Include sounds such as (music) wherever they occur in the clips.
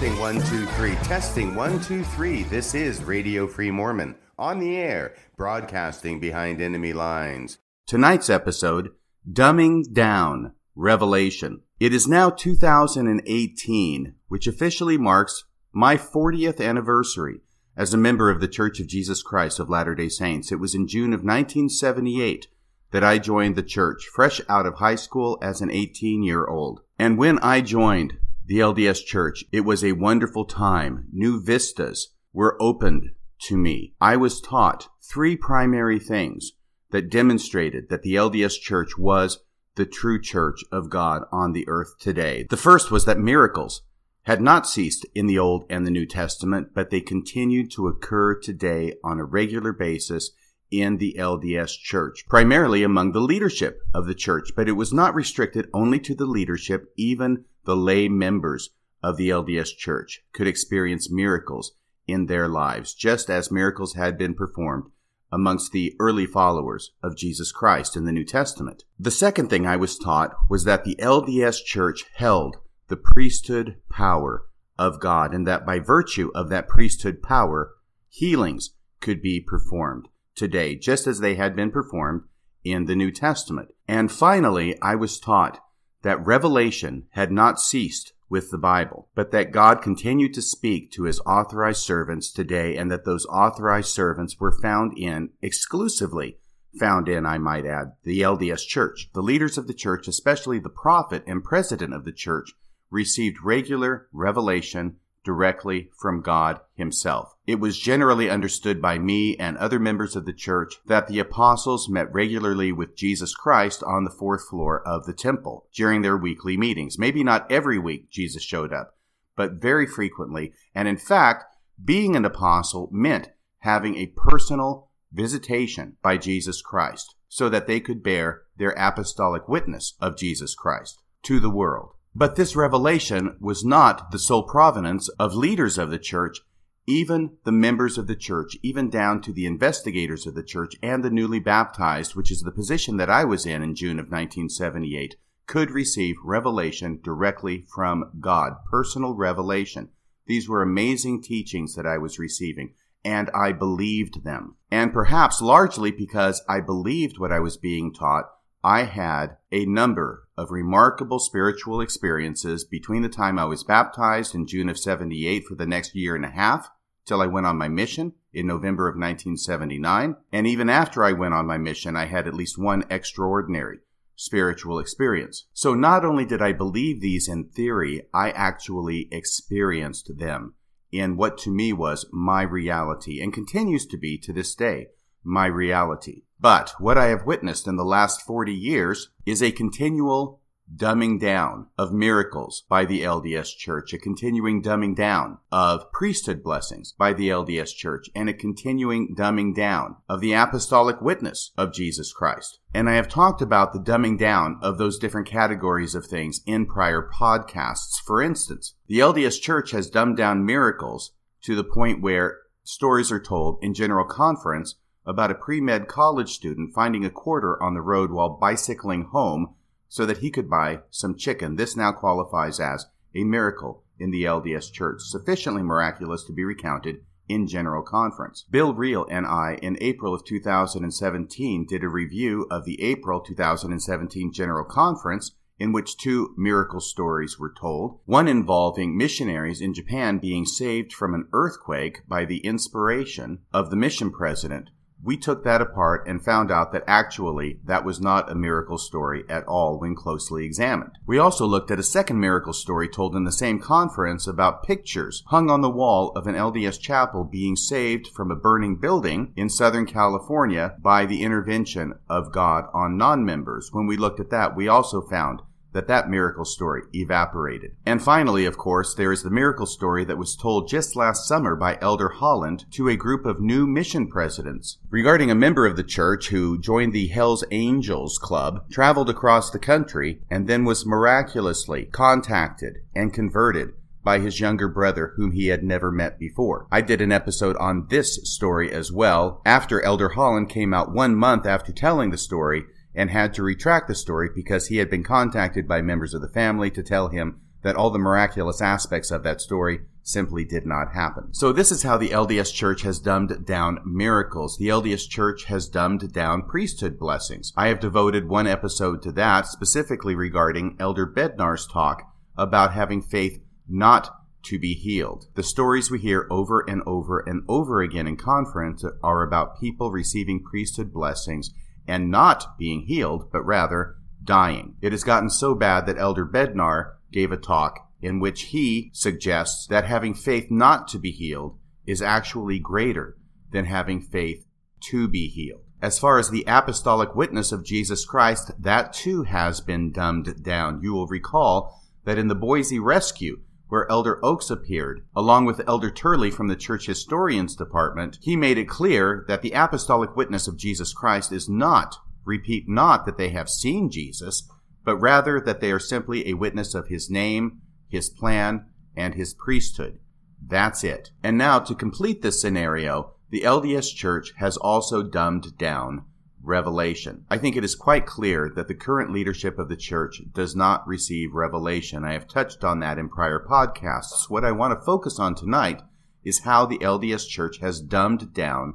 Testing one, two, three. Testing one, two, three. This is Radio Free Mormon on the air, broadcasting behind enemy lines. Tonight's episode Dumbing Down Revelation. It is now 2018, which officially marks my 40th anniversary as a member of the Church of Jesus Christ of Latter day Saints. It was in June of 1978 that I joined the church, fresh out of high school as an 18 year old. And when I joined the LDS Church, it was a wonderful time. New vistas were opened to me. I was taught three primary things that demonstrated that the LDS Church was the true church of God on the earth today. The first was that miracles had not ceased in the Old and the New Testament, but they continued to occur today on a regular basis in the LDS church, primarily among the leadership of the church, but it was not restricted only to the leadership. Even the lay members of the LDS church could experience miracles in their lives, just as miracles had been performed amongst the early followers of Jesus Christ in the New Testament. The second thing I was taught was that the LDS church held the priesthood power of God and that by virtue of that priesthood power, healings could be performed today, just as they had been performed in the New Testament. And finally, I was taught that revelation had not ceased with the Bible, but that God continued to speak to his authorized servants today, and that those authorized servants were found in, exclusively found in, I might add, the LDS Church. The leaders of the church, especially the prophet and president of the church, received regular revelation directly from God Himself. It was generally understood by me and other members of the church that the apostles met regularly with Jesus Christ on the fourth floor of the temple during their weekly meetings. Maybe not every week Jesus showed up, but very frequently. And in fact, being an apostle meant having a personal visitation by Jesus Christ so that they could bear their apostolic witness of Jesus Christ to the world. But this revelation was not the sole provenance of leaders of the church, even the members of the church, even down to the investigators of the church and the newly baptized, which is the position that I was in in June of 1978, could receive revelation directly from God, personal revelation. These were amazing teachings that I was receiving, and I believed them. And perhaps largely because I believed what I was being taught, I had a number of remarkable spiritual experiences between the time I was baptized in June of 78 for the next year and a half till I went on my mission in November of 1979. And even after I went on my mission, I had at least one extraordinary spiritual experience. So not only did I believe these in theory, I actually experienced them in what to me was my reality and continues to be to this day my reality. But what I have witnessed in the last 40 years is a continual dumbing down of miracles by the LDS Church, a continuing dumbing down of priesthood blessings by the LDS Church, and a continuing dumbing down of the apostolic witness of Jesus Christ. And I have talked about the dumbing down of those different categories of things in prior podcasts. For instance, the LDS Church has dumbed down miracles to the point where stories are told in general conference about a pre med college student finding a quarter on the road while bicycling home so that he could buy some chicken. This now qualifies as a miracle in the LDS Church, sufficiently miraculous to be recounted in General Conference. Bill Reel and I, in April of 2017, did a review of the April 2017 General Conference in which two miracle stories were told, one involving missionaries in Japan being saved from an earthquake by the inspiration of the mission president we took that apart and found out that actually that was not a miracle story at all when closely examined. We also looked at a second miracle story told in the same conference about pictures hung on the wall of an LDS chapel being saved from a burning building in Southern California by the intervention of God on non-members. When we looked at that, we also found that that miracle story evaporated. And finally, of course, there is the miracle story that was told just last summer by Elder Holland to a group of new mission presidents regarding a member of the church who joined the Hells Angels Club, traveled across the country, and then was miraculously contacted and converted by his younger brother whom he had never met before. I did an episode on this story as well after Elder Holland came out one month after telling the story and had to retract the story because he had been contacted by members of the family to tell him that all the miraculous aspects of that story simply did not happen. So this is how the LDS Church has dumbed down miracles. The LDS Church has dumbed down priesthood blessings. I have devoted one episode to that, specifically regarding Elder Bednar's talk about having faith not to be healed. The stories we hear over and over and over again in conference are about people receiving priesthood blessings and not being healed, but rather dying. It has gotten so bad that Elder Bednar gave a talk in which he suggests that having faith not to be healed is actually greater than having faith to be healed. As far as the apostolic witness of Jesus Christ, that too has been dumbed down. You will recall that in the Boise rescue, where Elder Oaks appeared, along with Elder Turley from the Church Historians Department, he made it clear that the apostolic witness of Jesus Christ is not, repeat not that they have seen Jesus, but rather that they are simply a witness of his name, his plan, and his priesthood. That's it. And now, to complete this scenario, the LDS Church has also dumbed down revelation. I think it is quite clear that the current leadership of the church does not receive revelation. I have touched on that in prior podcasts. What I want to focus on tonight is how the LDS Church has dumbed down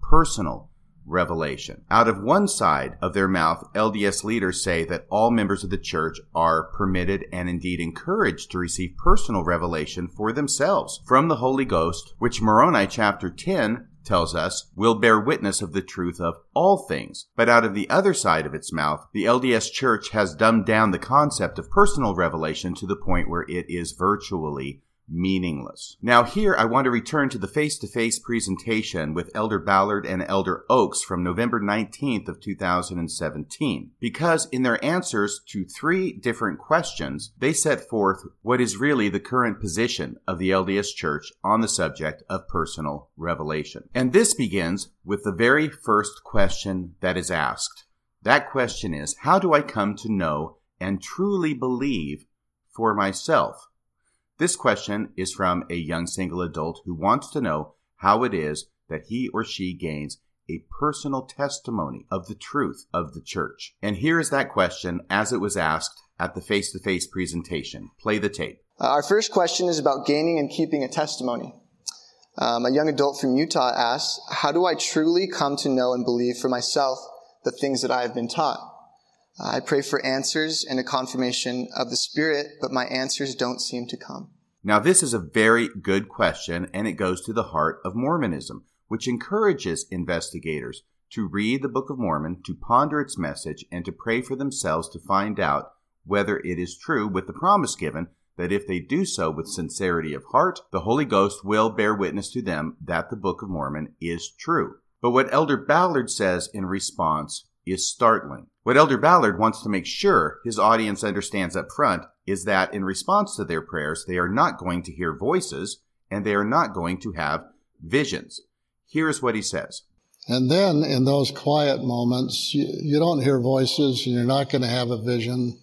personal revelation. Out of one side of their mouth, LDS leaders say that all members of the church are permitted and indeed encouraged to receive personal revelation for themselves from the Holy Ghost, which Moroni chapter 10 tells us will bear witness of the truth of all things. But out of the other side of its mouth, the LDS church has dumbed down the concept of personal revelation to the point where it is virtually meaningless. Now here I want to return to the face-to-face presentation with Elder Ballard and Elder Oaks from November 19th of 2017 because in their answers to three different questions they set forth what is really the current position of the LDS Church on the subject of personal revelation. And this begins with the very first question that is asked. That question is, how do I come to know and truly believe for myself? This question is from a young single adult who wants to know how it is that he or she gains a personal testimony of the truth of the church. And here is that question as it was asked at the face to face presentation. Play the tape. Uh, our first question is about gaining and keeping a testimony. Um, a young adult from Utah asks, How do I truly come to know and believe for myself the things that I have been taught? Uh, I pray for answers and a confirmation of the Spirit, but my answers don't seem to come. Now, this is a very good question, and it goes to the heart of Mormonism, which encourages investigators to read the Book of Mormon, to ponder its message, and to pray for themselves to find out whether it is true, with the promise given that if they do so with sincerity of heart, the Holy Ghost will bear witness to them that the Book of Mormon is true. But what Elder Ballard says in response is startling. What Elder Ballard wants to make sure his audience understands up front is that in response to their prayers, they are not going to hear voices and they are not going to have visions. Here's what he says. And then in those quiet moments, you, you don't hear voices and you're not going to have a vision.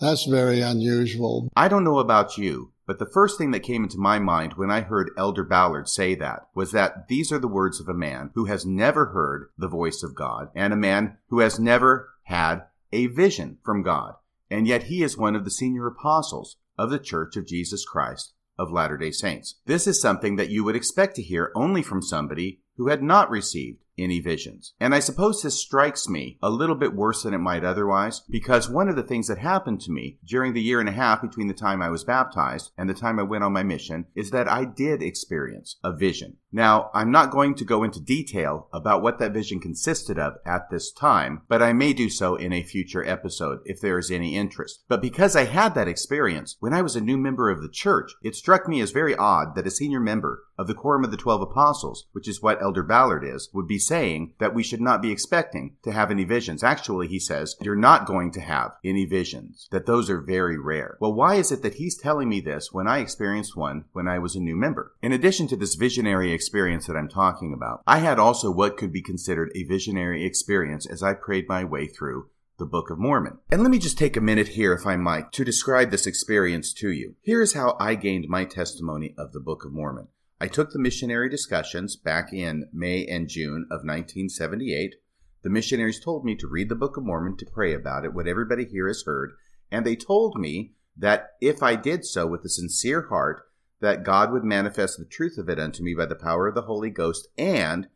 That's very unusual. I don't know about you, but the first thing that came into my mind when I heard Elder Ballard say that was that these are the words of a man who has never heard the voice of God and a man who has never had a vision from God. And yet he is one of the senior apostles of the Church of Jesus Christ of Latter day Saints. This is something that you would expect to hear only from somebody who had not received any visions. And I suppose this strikes me a little bit worse than it might otherwise, because one of the things that happened to me during the year and a half between the time I was baptized and the time I went on my mission is that I did experience a vision. Now, I'm not going to go into detail about what that vision consisted of at this time, but I may do so in a future episode if there is any interest. But because I had that experience when I was a new member of the church, it struck me as very odd that a senior member of the Quorum of the Twelve Apostles, which is what Elder Ballard is, would be saying that we should not be expecting to have any visions. Actually, he says, you're not going to have any visions, that those are very rare. Well, why is it that he's telling me this when I experienced one when I was a new member? In addition to this visionary experience that I'm talking about, I had also what could be considered a visionary experience as I prayed my way through the Book of Mormon. And let me just take a minute here, if I might, to describe this experience to you. Here is how I gained my testimony of the Book of Mormon. I took the missionary discussions back in May and June of 1978. The missionaries told me to read the Book of Mormon to pray about it, what everybody here has heard, and they told me that if I did so with a sincere heart, that God would manifest the truth of it unto me by the power of the Holy Ghost, and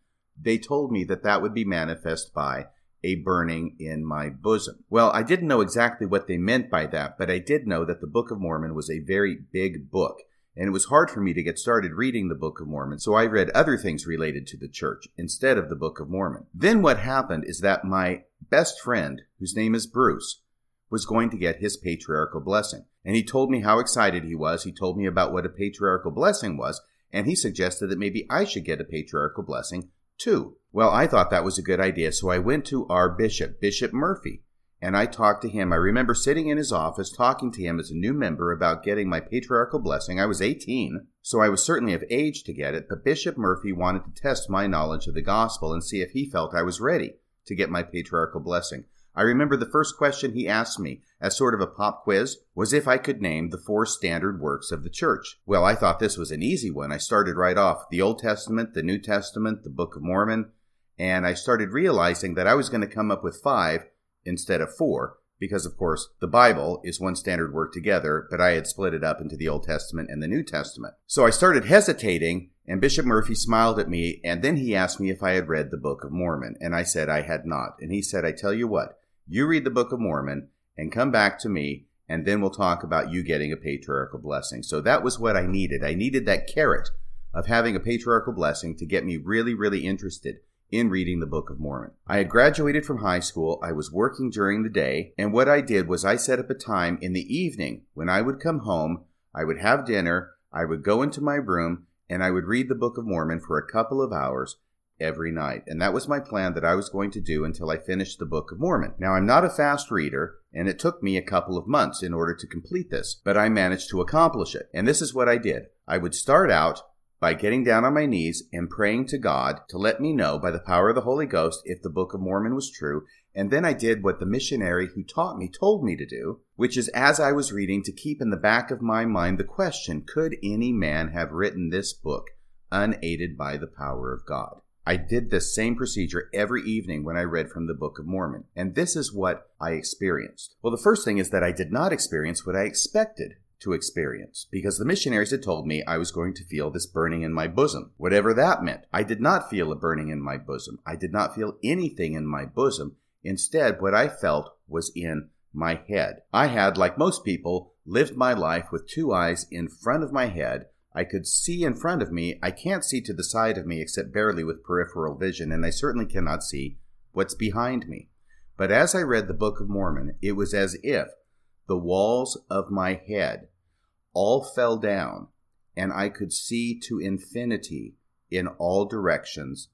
they told me that that would be manifest by a burning in my bosom. Well, I didn't know exactly what they meant by that, but I did know that the Book of Mormon was a very big book, and it was hard for me to get started reading the Book of Mormon, so I read other things related to the church instead of the Book of Mormon. Then what happened is that my best friend, whose name is Bruce, was going to get his patriarchal blessing. And he told me how excited he was. He told me about what a patriarchal blessing was, and he suggested that maybe I should get a patriarchal blessing too. Well, I thought that was a good idea, so I went to our bishop, Bishop Murphy, and I talked to him. I remember sitting in his office talking to him as a new member about getting my patriarchal blessing. I was 18, so I was certainly of age to get it, but Bishop Murphy wanted to test my knowledge of the gospel and see if he felt I was ready to get my patriarchal blessing. I remember the first question he asked me, as sort of a pop quiz, was if I could name the four standard works of the church. Well, I thought this was an easy one. I started right off the Old Testament, the New Testament, the Book of Mormon, and I started realizing that I was going to come up with five instead of four, because of course the Bible is one standard work together, but I had split it up into the Old Testament and the New Testament. So I started hesitating, and Bishop Murphy smiled at me, and then he asked me if I had read the Book of Mormon, and I said I had not. And he said, I tell you what, you read the Book of Mormon and come back to me, and then we'll talk about you getting a patriarchal blessing. So that was what I needed. I needed that carrot of having a patriarchal blessing to get me really, really interested in reading the Book of Mormon. I had graduated from high school, I was working during the day, and what I did was I set up a time in the evening when I would come home, I would have dinner, I would go into my room, and I would read the Book of Mormon for a couple of hours every night. And that was my plan that I was going to do until I finished the Book of Mormon. Now, I'm not a fast reader, and it took me a couple of months in order to complete this, but I managed to accomplish it. And this is what I did I would start out by getting down on my knees and praying to God to let me know by the power of the Holy Ghost if the Book of Mormon was true. And then I did what the missionary who taught me told me to do, which is as I was reading to keep in the back of my mind the question could any man have written this book unaided by the power of God? I did the same procedure every evening when I read from the Book of Mormon. And this is what I experienced. Well, the first thing is that I did not experience what I expected to experience because the missionaries had told me I was going to feel this burning in my bosom, whatever that meant. I did not feel a burning in my bosom. I did not feel anything in my bosom. Instead, what I felt was in my head. I had, like most people, lived my life with two eyes in front of my head I could see in front of me. I can't see to the side of me except barely with peripheral vision, and I certainly cannot see what's behind me. But as I read the Book of Mormon, it was as if the walls of my head all fell down, and I could see to infinity in all directions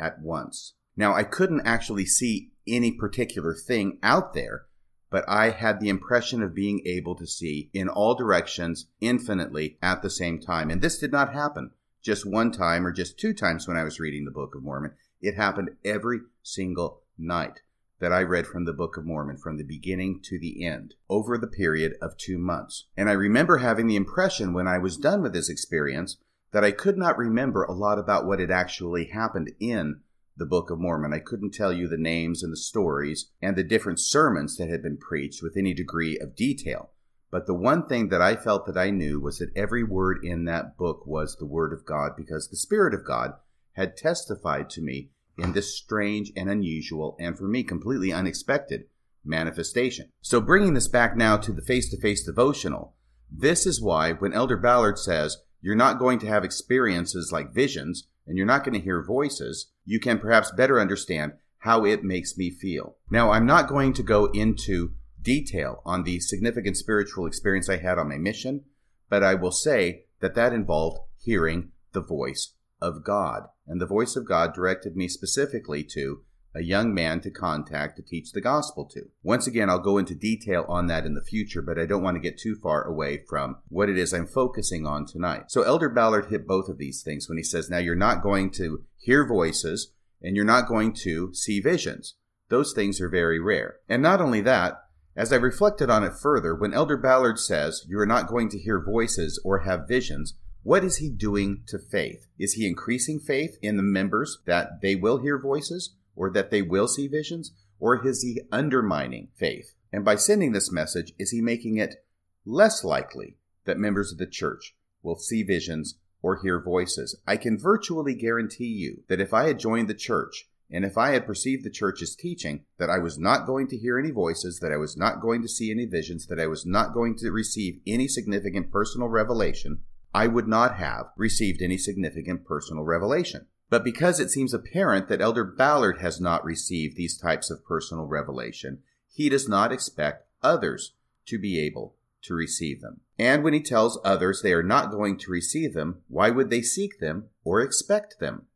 at once. Now, I couldn't actually see any particular thing out there but I had the impression of being able to see in all directions infinitely at the same time. And this did not happen just one time or just two times when I was reading the Book of Mormon. It happened every single night that I read from the Book of Mormon from the beginning to the end over the period of two months. And I remember having the impression when I was done with this experience that I could not remember a lot about what had actually happened in the Book of Mormon. I couldn't tell you the names and the stories and the different sermons that had been preached with any degree of detail. But the one thing that I felt that I knew was that every word in that book was the Word of God because the Spirit of God had testified to me in this strange and unusual and for me completely unexpected manifestation. So bringing this back now to the face to face devotional, this is why when Elder Ballard says you're not going to have experiences like visions, and you're not going to hear voices, you can perhaps better understand how it makes me feel. Now, I'm not going to go into detail on the significant spiritual experience I had on my mission, but I will say that that involved hearing the voice of God. And the voice of God directed me specifically to a young man to contact to teach the gospel to. Once again, I'll go into detail on that in the future, but I don't want to get too far away from what it is I'm focusing on tonight. So Elder Ballard hit both of these things when he says, now you're not going to hear voices and you're not going to see visions. Those things are very rare. And not only that, as I reflected on it further, when Elder Ballard says you are not going to hear voices or have visions, what is he doing to faith? Is he increasing faith in the members that they will hear voices? or that they will see visions? Or is he undermining faith? And by sending this message, is he making it less likely that members of the church will see visions or hear voices. I can virtually guarantee you that if I had joined the church and if I had perceived the church's teaching that I was not going to hear any voices, that I was not going to see any visions, that I was not going to receive any significant personal revelation, I would not have received any significant personal revelation. But because it seems apparent that Elder Ballard has not received these types of personal revelation, he does not expect others to be able to receive them. And when he tells others they are not going to receive them, why would they seek them or expect them?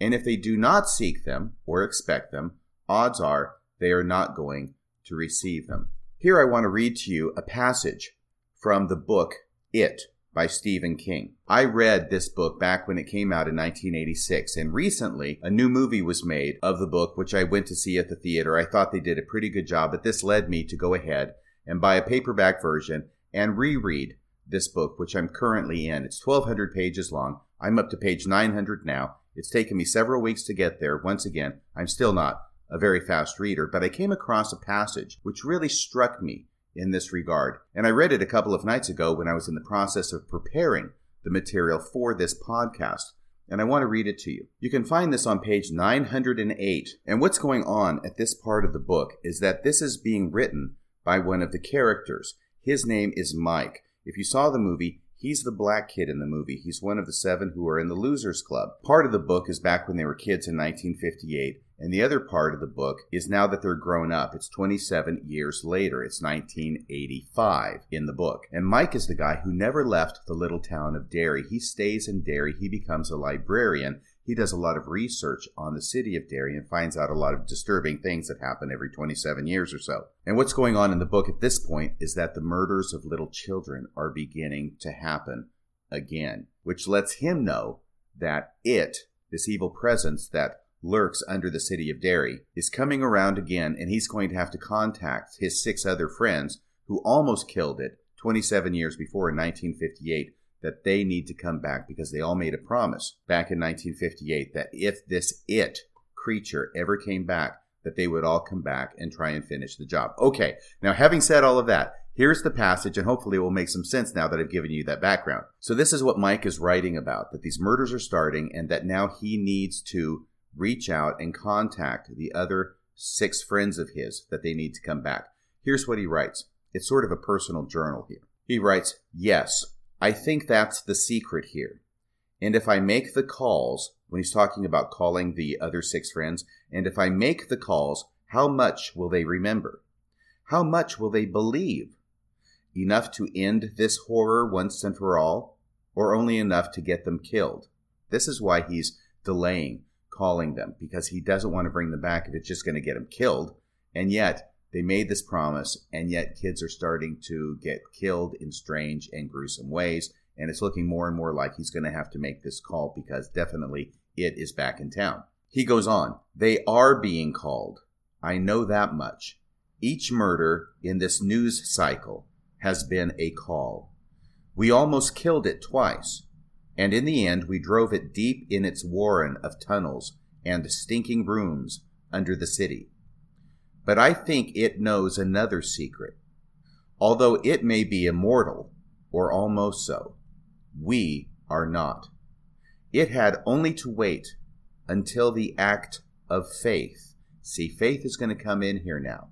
And if they do not seek them or expect them, odds are they are not going to receive them. Here I want to read to you a passage from the book It by Stephen King. I read this book back when it came out in 1986, and recently a new movie was made of the book, which I went to see at the theater. I thought they did a pretty good job, but this led me to go ahead and buy a paperback version and reread this book, which I'm currently in. It's 1,200 pages long. I'm up to page 900 now. It's taken me several weeks to get there. Once again, I'm still not a very fast reader, but I came across a passage which really struck me in this regard. And I read it a couple of nights ago when I was in the process of preparing the material for this podcast. And I want to read it to you. You can find this on page 908. And what's going on at this part of the book is that this is being written by one of the characters. His name is Mike. If you saw the movie, He's the black kid in the movie. He's one of the seven who are in the Losers Club. Part of the book is back when they were kids in 1958, and the other part of the book is now that they're grown up. It's 27 years later. It's 1985 in the book. And Mike is the guy who never left the little town of Derry. He stays in Derry. He becomes a librarian he does a lot of research on the city of Derry and finds out a lot of disturbing things that happen every 27 years or so. And what's going on in the book at this point is that the murders of little children are beginning to happen again, which lets him know that it, this evil presence that lurks under the city of Derry, is coming around again and he's going to have to contact his six other friends who almost killed it 27 years before in 1958 that they need to come back because they all made a promise back in 1958 that if this it creature ever came back, that they would all come back and try and finish the job. Okay, now having said all of that, here's the passage, and hopefully it will make some sense now that I've given you that background. So, this is what Mike is writing about that these murders are starting, and that now he needs to reach out and contact the other six friends of his that they need to come back. Here's what he writes it's sort of a personal journal here. He writes, Yes, I think that's the secret here. And if I make the calls, when he's talking about calling the other six friends, and if I make the calls, how much will they remember? How much will they believe? Enough to end this horror once and for all, or only enough to get them killed? This is why he's delaying calling them, because he doesn't want to bring them back if it's just going to get them killed. And yet, they made this promise, and yet kids are starting to get killed in strange and gruesome ways. And it's looking more and more like he's going to have to make this call because definitely it is back in town. He goes on, they are being called. I know that much. Each murder in this news cycle has been a call. We almost killed it twice, and in the end, we drove it deep in its warren of tunnels and stinking rooms under the city. But I think it knows another secret. Although it may be immortal, or almost so, we are not. It had only to wait until the act of faith. See, faith is going to come in here now.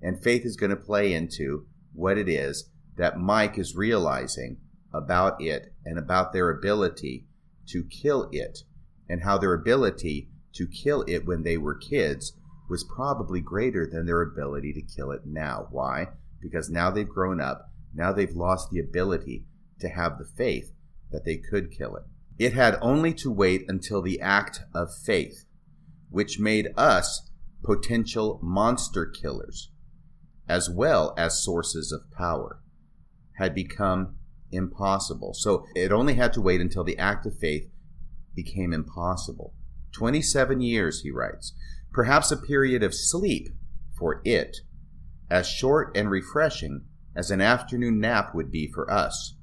And faith is going to play into what it is that Mike is realizing about it and about their ability to kill it, and how their ability to kill it when they were kids was probably greater than their ability to kill it now. Why? Because now they've grown up, now they've lost the ability to have the faith that they could kill it. It had only to wait until the act of faith, which made us potential monster killers, as well as sources of power, had become impossible. So it only had to wait until the act of faith became impossible. 27 years, he writes perhaps a period of sleep for it, as short and refreshing as an afternoon nap would be for us.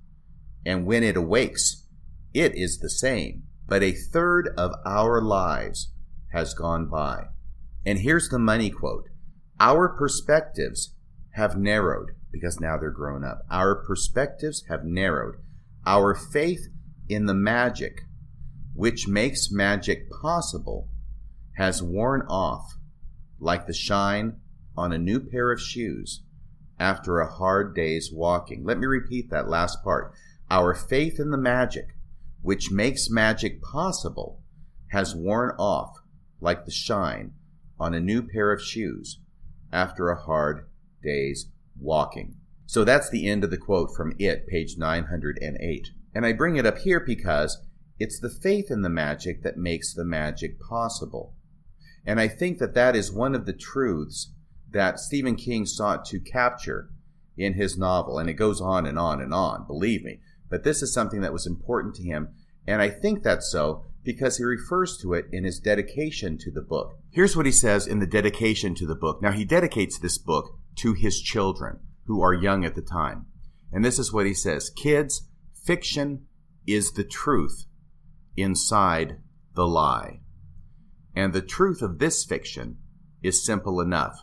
And when it awakes, it is the same, but a third of our lives has gone by. And here's the money quote Our perspectives have narrowed because now they're grown up. Our perspectives have narrowed. Our faith in the magic, which makes magic possible, has worn off like the shine on a new pair of shoes after a hard day's walking. Let me repeat that last part. Our faith in the magic, which makes magic possible, has worn off like the shine on a new pair of shoes after a hard day's walking. So that's the end of the quote from It, page 908. And I bring it up here because it's the faith in the magic that makes the magic possible. And I think that that is one of the truths that Stephen King sought to capture in his novel. And it goes on and on and on, believe me. But this is something that was important to him. And I think that's so because he refers to it in his dedication to the book. Here's what he says in the dedication to the book. Now, he dedicates this book to his children who are young at the time. And this is what he says Kids, fiction is the truth inside the lie. And the truth of this fiction is simple enough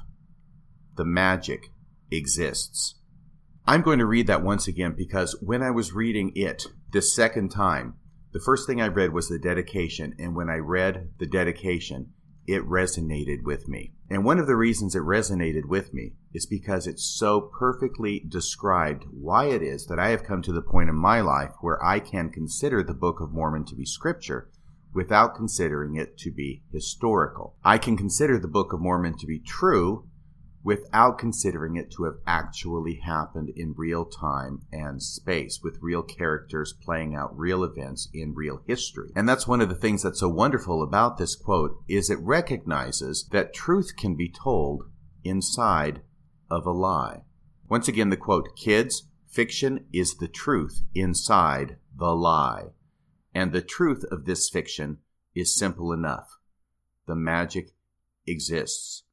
the magic exists. I'm going to read that once again because when I was reading it this second time, the first thing I read was the dedication. And when I read the dedication, it resonated with me. And one of the reasons it resonated with me is because it so perfectly described why it is that I have come to the point in my life where I can consider the Book of Mormon to be scripture without considering it to be historical. I can consider the Book of Mormon to be true without considering it to have actually happened in real time and space with real characters playing out real events in real history. And that's one of the things that's so wonderful about this quote is it recognizes that truth can be told inside of a lie. Once again the quote, kids, fiction is the truth inside the lie. And the truth of this fiction is simple enough. The magic exists.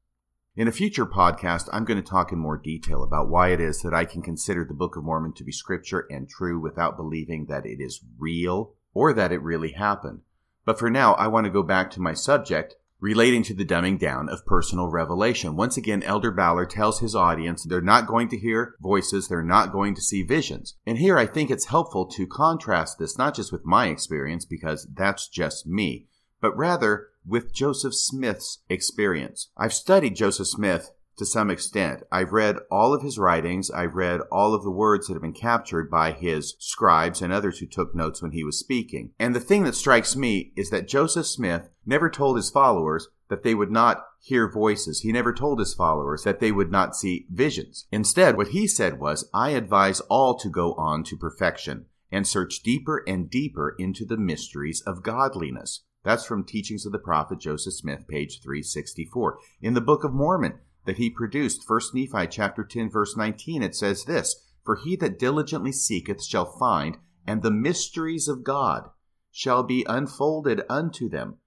In a future podcast, I'm going to talk in more detail about why it is that I can consider the Book of Mormon to be scripture and true without believing that it is real or that it really happened. But for now, I want to go back to my subject relating to the dumbing down of personal revelation. Once again, Elder Ballard tells his audience they're not going to hear voices, they're not going to see visions. And here I think it's helpful to contrast this not just with my experience, because that's just me, but rather with Joseph Smith's experience. I've studied Joseph Smith to some extent. I've read all of his writings. I've read all of the words that have been captured by his scribes and others who took notes when he was speaking. And the thing that strikes me is that Joseph Smith never told his followers that they would not hear voices. He never told his followers that they would not see visions. Instead, what he said was, I advise all to go on to perfection and search deeper and deeper into the mysteries of godliness. That's from Teachings of the Prophet Joseph Smith, page 364. In the Book of Mormon that he produced, 1 Nephi chapter 10, verse 19, it says this For he that diligently seeketh shall find, and the mysteries of God shall be unfolded unto them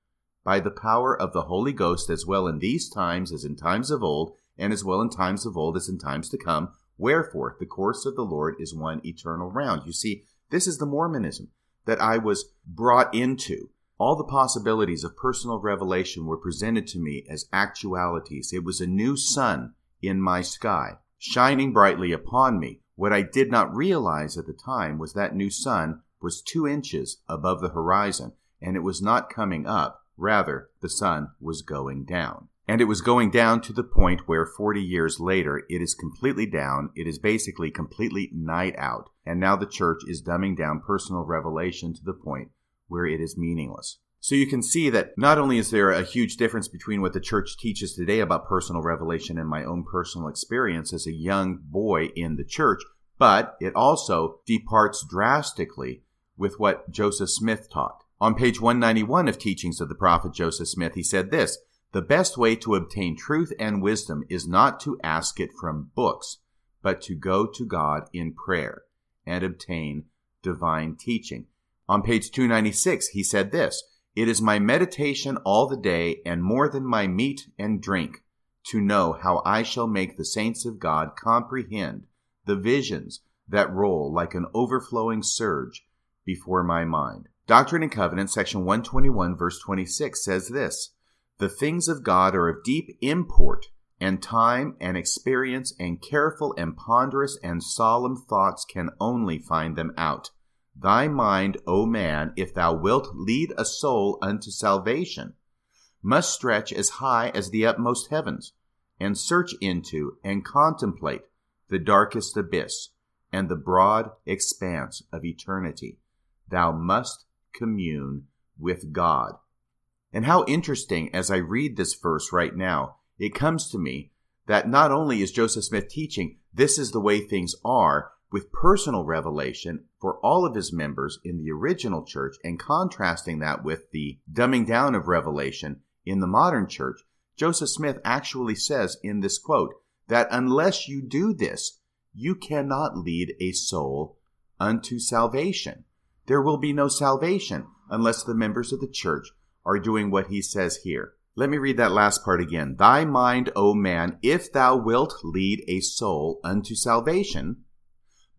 by the power of the Holy Ghost, as well in these times as in times of old, and as well in times of old as in times to come. Wherefore, the course of the Lord is one eternal round. You see, this is the Mormonism that I was brought into all the possibilities of personal revelation were presented to me as actualities. It was a new sun in my sky, shining brightly upon me. What I did not realize at the time was that new sun was two inches above the horizon, and it was not coming up. Rather, the sun was going down. And it was going down to the point where 40 years later, it is completely down. It is basically completely night out. And now the church is dumbing down personal revelation to the point where it is meaningless. So you can see that not only is there a huge difference between what the church teaches today about personal revelation and my own personal experience as a young boy in the church, but it also departs drastically with what Joseph Smith taught. On page 191 of Teachings of the Prophet Joseph Smith, he said this The best way to obtain truth and wisdom is not to ask it from books, but to go to God in prayer and obtain divine teaching. On page 296, he said this It is my meditation all the day, and more than my meat and drink, to know how I shall make the saints of God comprehend the visions that roll like an overflowing surge before my mind. Doctrine and Covenants, section 121, verse 26 says this The things of God are of deep import, and time and experience and careful and ponderous and solemn thoughts can only find them out. Thy mind, O man, if thou wilt lead a soul unto salvation, must stretch as high as the utmost heavens, and search into and contemplate the darkest abyss and the broad expanse of eternity. Thou must commune with God. And how interesting as I read this verse right now, it comes to me that not only is Joseph Smith teaching this is the way things are with personal revelation for all of his members in the original church and contrasting that with the dumbing down of revelation in the modern church, Joseph Smith actually says in this quote that unless you do this, you cannot lead a soul unto salvation. There will be no salvation unless the members of the church are doing what he says here. Let me read that last part again. Thy mind, O man, if thou wilt lead a soul unto salvation,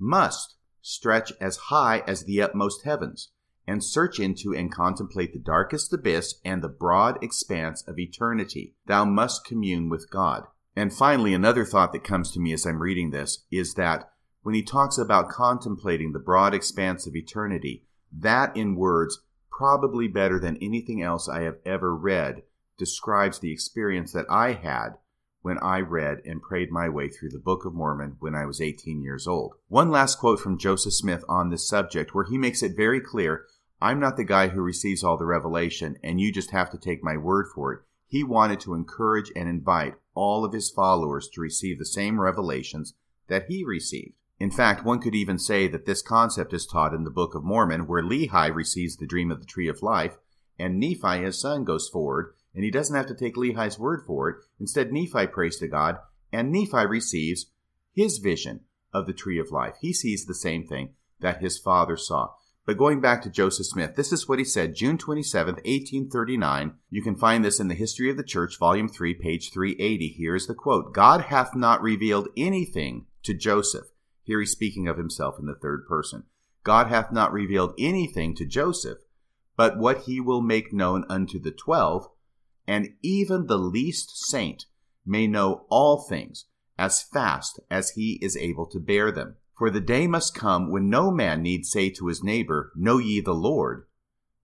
must stretch as high as the utmost heavens, and search into and contemplate the darkest abyss and the broad expanse of eternity. Thou must commune with God. And finally, another thought that comes to me as I'm reading this is that when he talks about contemplating the broad expanse of eternity, that in words, probably better than anything else I have ever read, describes the experience that I had when I read and prayed my way through the Book of Mormon when I was 18 years old. One last quote from Joseph Smith on this subject, where he makes it very clear I'm not the guy who receives all the revelation, and you just have to take my word for it. He wanted to encourage and invite all of his followers to receive the same revelations that he received. In fact, one could even say that this concept is taught in the Book of Mormon, where Lehi receives the dream of the tree of life, and Nephi, his son, goes forward and he doesn't have to take Lehi's word for it. Instead, Nephi prays to God, and Nephi receives his vision of the tree of life. He sees the same thing that his father saw. But going back to Joseph Smith, this is what he said June 27, 1839. You can find this in the History of the Church, Volume 3, page 380. Here is the quote God hath not revealed anything to Joseph. Here he's speaking of himself in the third person. God hath not revealed anything to Joseph, but what he will make known unto the twelve and even the least saint may know all things as fast as he is able to bear them. For the day must come when no man need say to his neighbor, Know ye the Lord?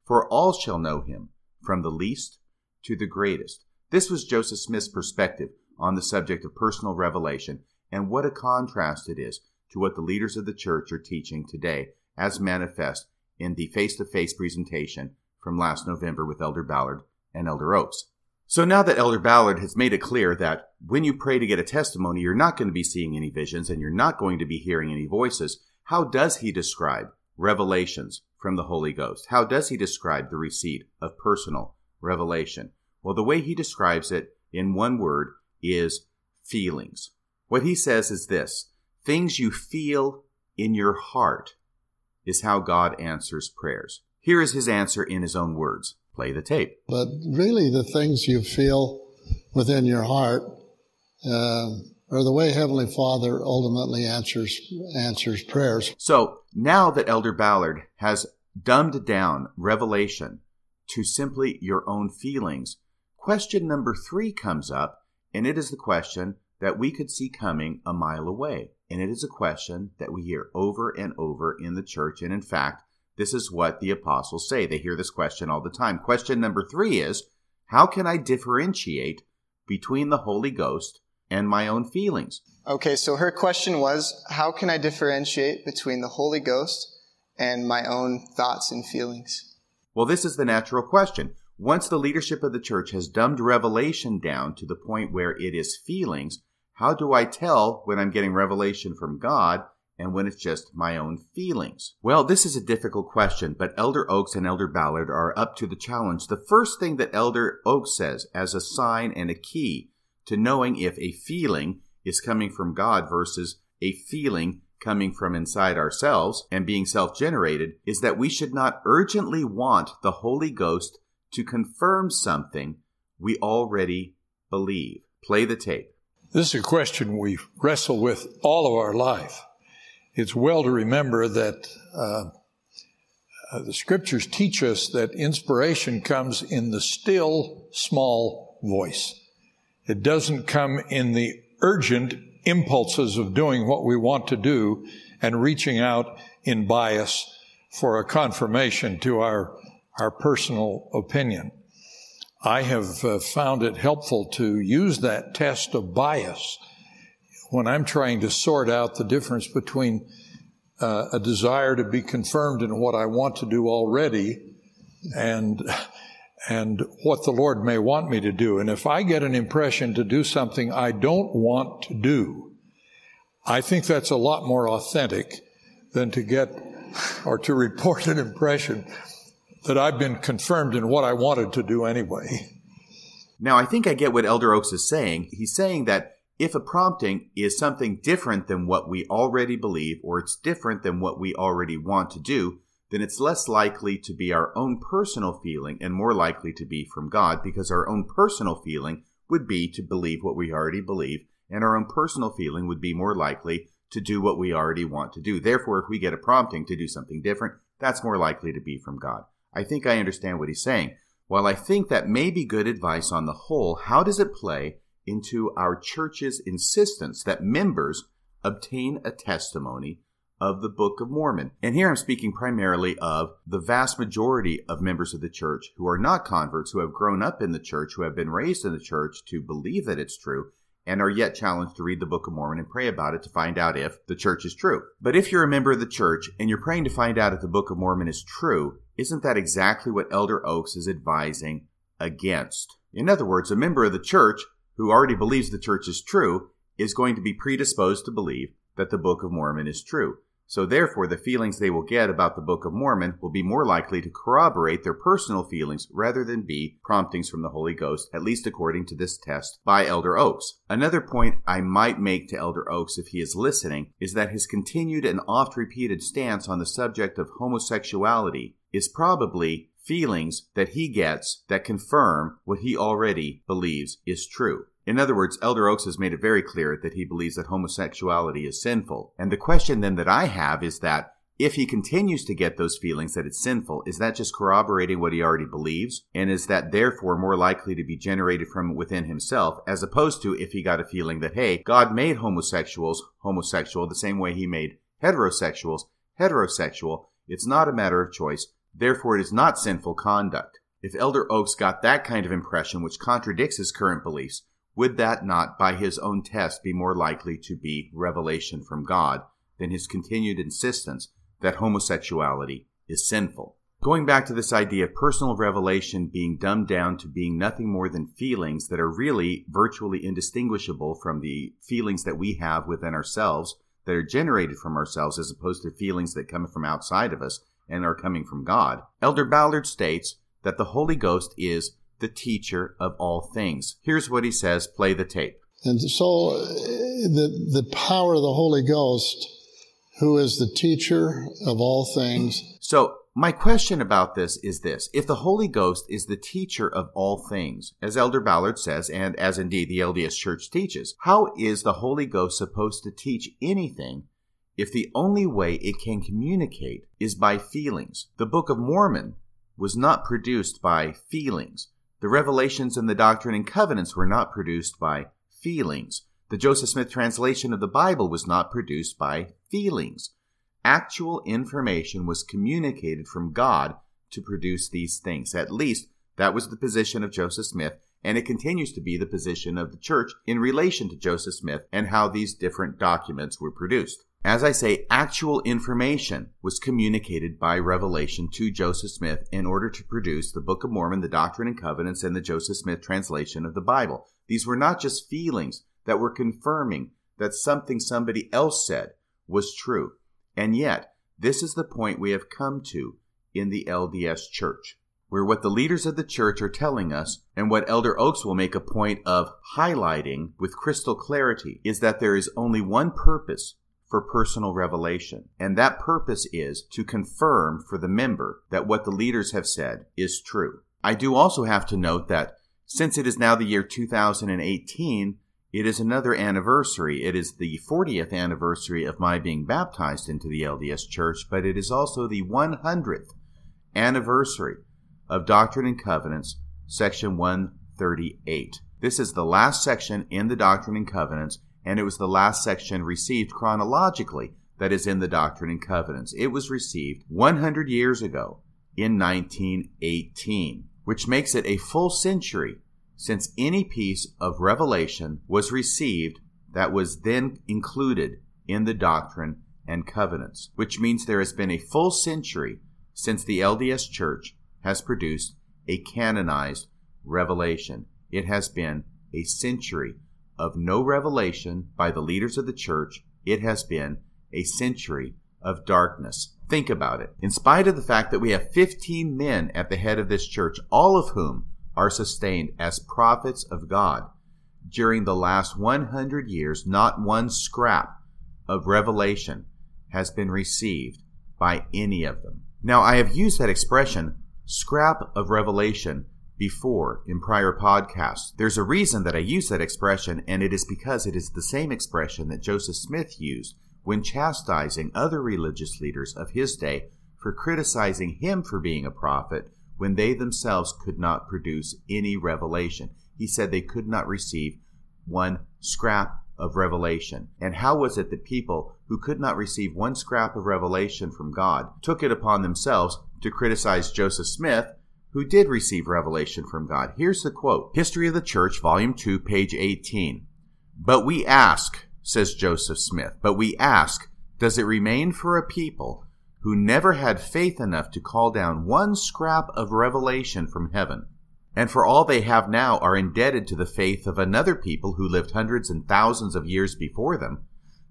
For all shall know him, from the least to the greatest. This was Joseph Smith's perspective on the subject of personal revelation, and what a contrast it is to what the leaders of the church are teaching today, as manifest in the face to face presentation from last November with Elder Ballard and Elder Oaks. So now that Elder Ballard has made it clear that when you pray to get a testimony, you're not going to be seeing any visions and you're not going to be hearing any voices, how does he describe revelations from the Holy Ghost? How does he describe the receipt of personal revelation? Well, the way he describes it in one word is feelings. What he says is this things you feel in your heart is how God answers prayers. Here is his answer in his own words play the tape. But really, the things you feel within your heart uh, are the way Heavenly Father ultimately answers answers prayers. So now that Elder Ballard has dumbed down revelation to simply your own feelings, question number three comes up, and it is the question that we could see coming a mile away. And it is a question that we hear over and over in the church. And in fact, this is what the apostles say. They hear this question all the time. Question number three is How can I differentiate between the Holy Ghost and my own feelings? Okay, so her question was How can I differentiate between the Holy Ghost and my own thoughts and feelings? Well, this is the natural question. Once the leadership of the church has dumbed revelation down to the point where it is feelings, how do I tell when I'm getting revelation from God and when it's just my own feelings? Well, this is a difficult question, but Elder Oaks and Elder Ballard are up to the challenge. The first thing that Elder Oaks says as a sign and a key to knowing if a feeling is coming from God versus a feeling coming from inside ourselves and being self generated is that we should not urgently want the Holy Ghost to confirm something we already believe. Play the tape. This is a question we wrestle with all of our life it's well to remember that uh, uh, the scriptures teach us that inspiration comes in the still small voice. It doesn't come in the urgent impulses of doing what we want to do and reaching out in bias for a confirmation to our, our personal opinion. I have uh, found it helpful to use that test of bias when I'm trying to sort out the difference between uh, a desire to be confirmed in what I want to do already and and what the Lord may want me to do. And if I get an impression to do something I don't want to do, I think that's a lot more authentic than to get or to report an impression that I've been confirmed in what I wanted to do anyway. Now, I think I get what Elder Oaks is saying. He's saying that if a prompting is something different than what we already believe, or it's different than what we already want to do, then it's less likely to be our own personal feeling and more likely to be from God because our own personal feeling would be to believe what we already believe, and our own personal feeling would be more likely to do what we already want to do. Therefore, if we get a prompting to do something different, that's more likely to be from God. I think I understand what he's saying. While I think that may be good advice on the whole, how does it play into our church's insistence that members obtain a testimony of the Book of Mormon. And here I'm speaking primarily of the vast majority of members of the church who are not converts, who have grown up in the church, who have been raised in the church to believe that it's true, and are yet challenged to read the Book of Mormon and pray about it to find out if the church is true. But if you're a member of the church and you're praying to find out if the Book of Mormon is true, isn't that exactly what Elder Oaks is advising against? In other words, a member of the church who already believes the church is true is going to be predisposed to believe that the Book of Mormon is true. So therefore, the feelings they will get about the Book of Mormon will be more likely to corroborate their personal feelings rather than be promptings from the Holy Ghost, at least according to this test by Elder Oaks. Another point I might make to Elder Oaks if he is listening is that his continued and oft repeated stance on the subject of homosexuality is probably feelings that he gets that confirm what he already believes is true. In other words, Elder Oaks has made it very clear that he believes that homosexuality is sinful. And the question then that I have is that if he continues to get those feelings that it's sinful, is that just corroborating what he already believes? And is that therefore more likely to be generated from within himself, as opposed to if he got a feeling that, hey, God made homosexuals homosexual the same way he made heterosexuals heterosexual, it's not a matter of choice, therefore it is not sinful conduct. If Elder Oaks got that kind of impression which contradicts his current beliefs, would that not, by his own test, be more likely to be revelation from God than his continued insistence that homosexuality is sinful? Going back to this idea of personal revelation being dumbed down to being nothing more than feelings that are really virtually indistinguishable from the feelings that we have within ourselves, that are generated from ourselves, as opposed to feelings that come from outside of us and are coming from God. Elder Ballard states that the Holy Ghost is the teacher of all things. Here's what he says play the tape. And so uh, the, the power of the Holy Ghost, who is the teacher of all things. So, my question about this is this. If the Holy Ghost is the teacher of all things, as Elder Ballard says, and as indeed the LDS Church teaches, how is the Holy Ghost supposed to teach anything if the only way it can communicate is by feelings? The Book of Mormon was not produced by feelings. The revelations and the Doctrine and Covenants were not produced by feelings. The Joseph Smith translation of the Bible was not produced by feelings. Actual information was communicated from God to produce these things. At least that was the position of Joseph Smith, and it continues to be the position of the church in relation to Joseph Smith and how these different documents were produced. As I say, actual information was communicated by revelation to Joseph Smith in order to produce the Book of Mormon, the Doctrine and Covenants, and the Joseph Smith translation of the Bible. These were not just feelings that were confirming that something somebody else said was true. And yet, this is the point we have come to in the LDS Church, where what the leaders of the church are telling us, and what Elder Oaks will make a point of highlighting with crystal clarity, is that there is only one purpose for personal revelation. And that purpose is to confirm for the member that what the leaders have said is true. I do also have to note that since it is now the year 2018, it is another anniversary. It is the 40th anniversary of my being baptized into the LDS Church, but it is also the 100th anniversary of Doctrine and Covenants, section 138. This is the last section in the Doctrine and Covenants and it was the last section received chronologically that is in the Doctrine and Covenants. It was received 100 years ago in 1918, which makes it a full century since any piece of revelation was received that was then included in the Doctrine and Covenants, which means there has been a full century since the LDS Church has produced a canonized revelation. It has been a century of no revelation by the leaders of the church. It has been a century of darkness. Think about it. In spite of the fact that we have 15 men at the head of this church, all of whom are sustained as prophets of God, during the last 100 years, not one scrap of revelation has been received by any of them. Now, I have used that expression, scrap of revelation, before in prior podcasts. There's a reason that I use that expression, and it is because it is the same expression that Joseph Smith used when chastising other religious leaders of his day for criticizing him for being a prophet when they themselves could not produce any revelation. He said they could not receive one scrap of revelation. And how was it that people who could not receive one scrap of revelation from God took it upon themselves to criticize Joseph Smith who did receive revelation from God. Here's the quote History of the Church, Volume 2, page 18. But we ask, says Joseph Smith, but we ask, does it remain for a people who never had faith enough to call down one scrap of revelation from heaven, and for all they have now are indebted to the faith of another people who lived hundreds and thousands of years before them?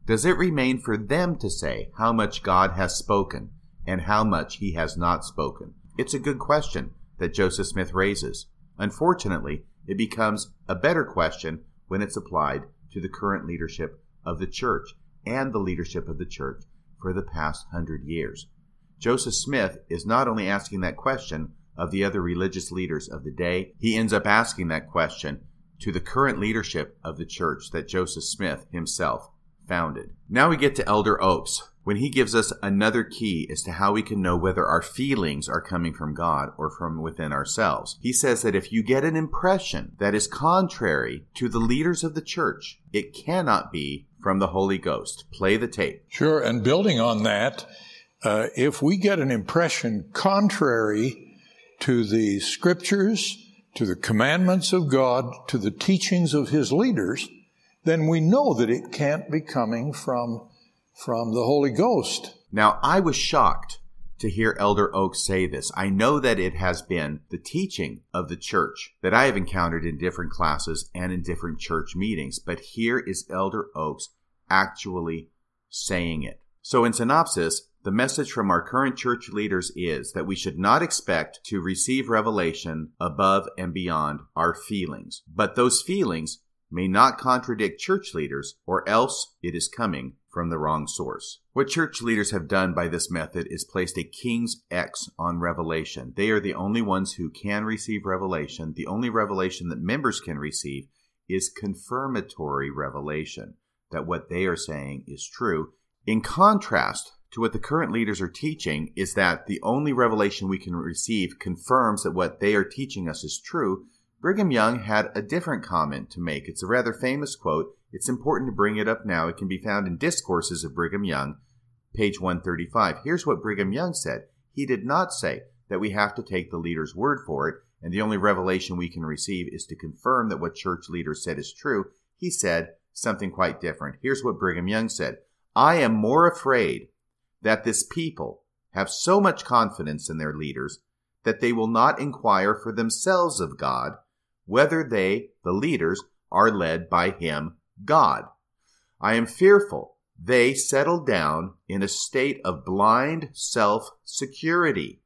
Does it remain for them to say how much God has spoken and how much he has not spoken? It's a good question that Joseph Smith raises. Unfortunately, it becomes a better question when it's applied to the current leadership of the church and the leadership of the church for the past hundred years. Joseph Smith is not only asking that question of the other religious leaders of the day, he ends up asking that question to the current leadership of the church that Joseph Smith himself founded. Now we get to Elder Oaks, when he gives us another key as to how we can know whether our feelings are coming from God or from within ourselves. He says that if you get an impression that is contrary to the leaders of the church, it cannot be from the Holy Ghost. Play the tape. Sure, and building on that, uh, if we get an impression contrary to the scriptures, to the commandments of God, to the teachings of his leaders, then we know that it can't be coming from from the Holy Ghost. Now, I was shocked to hear Elder Oaks say this. I know that it has been the teaching of the church that I have encountered in different classes and in different church meetings, but here is Elder Oaks actually saying it. So, in synopsis, the message from our current church leaders is that we should not expect to receive revelation above and beyond our feelings, but those feelings may not contradict church leaders, or else it is coming from the wrong source. What church leaders have done by this method is placed a king's X on revelation. They are the only ones who can receive revelation. The only revelation that members can receive is confirmatory revelation, that what they are saying is true. In contrast to what the current leaders are teaching, is that the only revelation we can receive confirms that what they are teaching us is true. Brigham Young had a different comment to make. It's a rather famous quote it's important to bring it up now. It can be found in Discourses of Brigham Young, page 135. Here's what Brigham Young said He did not say that we have to take the leader's word for it, and the only revelation we can receive is to confirm that what church leaders said is true. He said something quite different. Here's what Brigham Young said I am more afraid that this people have so much confidence in their leaders that they will not inquire for themselves of God whether they, the leaders, are led by Him God. I am fearful they settle down in a state of blind self security.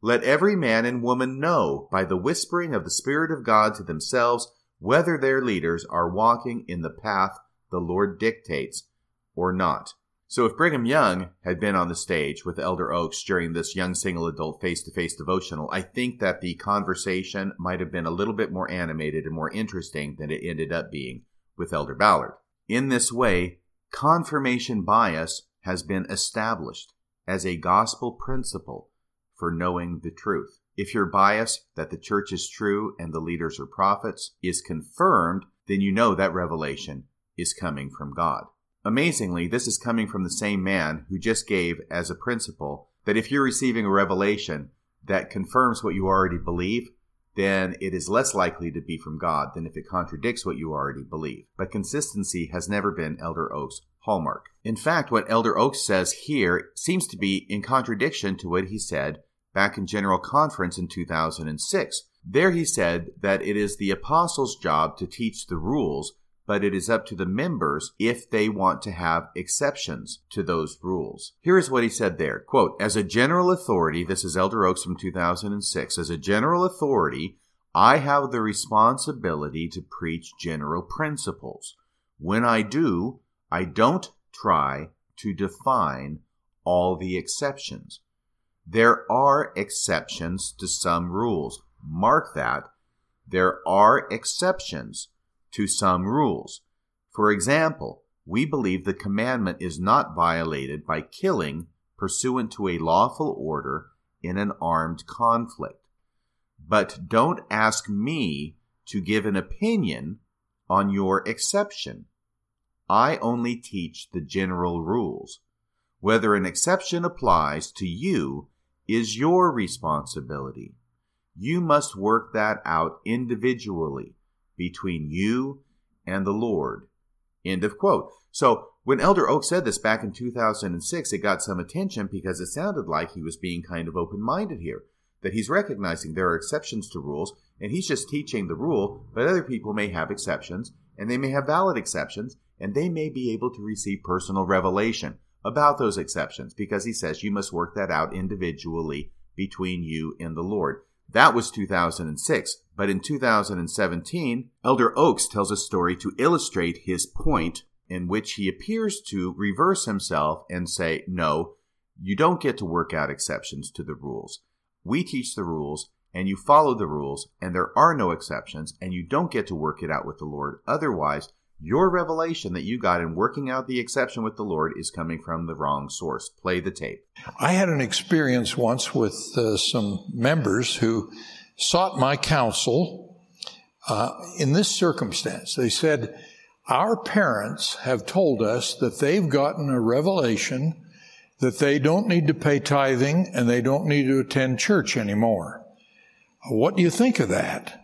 Let every man and woman know by the whispering of the Spirit of God to themselves whether their leaders are walking in the path the Lord dictates or not. So, if Brigham Young had been on the stage with Elder Oaks during this young single adult face to face devotional, I think that the conversation might have been a little bit more animated and more interesting than it ended up being with Elder Ballard. In this way, confirmation bias has been established as a gospel principle for knowing the truth. If your bias that the church is true and the leaders are prophets is confirmed, then you know that revelation is coming from God. Amazingly, this is coming from the same man who just gave as a principle that if you're receiving a revelation that confirms what you already believe, then it is less likely to be from God than if it contradicts what you already believe. But consistency has never been Elder Oaks' hallmark. In fact, what Elder Oaks says here seems to be in contradiction to what he said back in General Conference in 2006. There he said that it is the apostles' job to teach the rules, but it is up to the members if they want to have exceptions to those rules. Here is what he said there. Quote, as a general authority, this is Elder Oaks from 2006, as a general authority, I have the responsibility to preach general principles. When I do, I don't try to define all the exceptions. There are exceptions to some rules. Mark that. There are exceptions to some rules. For example, we believe the commandment is not violated by killing pursuant to a lawful order in an armed conflict. But don't ask me to give an opinion on your exception. I only teach the general rules. Whether an exception applies to you is your responsibility. You must work that out individually between you and the Lord. End of quote. So when Elder Oak said this back in 2006, it got some attention because it sounded like he was being kind of open minded here. That he's recognizing there are exceptions to rules, and he's just teaching the rule, but other people may have exceptions, and they may have valid exceptions, and they may be able to receive personal revelation about those exceptions because he says you must work that out individually between you and the Lord. That was 2006. But in 2017, Elder Oaks tells a story to illustrate his point in which he appears to reverse himself and say, no, you don't get to work out exceptions to the rules. We teach the rules and you follow the rules and there are no exceptions and you don't get to work it out with the Lord. Otherwise, your revelation that you got in working out the exception with the Lord is coming from the wrong source. Play the tape. I had an experience once with uh, some members who sought my counsel uh, in this circumstance. They said, Our parents have told us that they've gotten a revelation that they don't need to pay tithing and they don't need to attend church anymore. What do you think of that?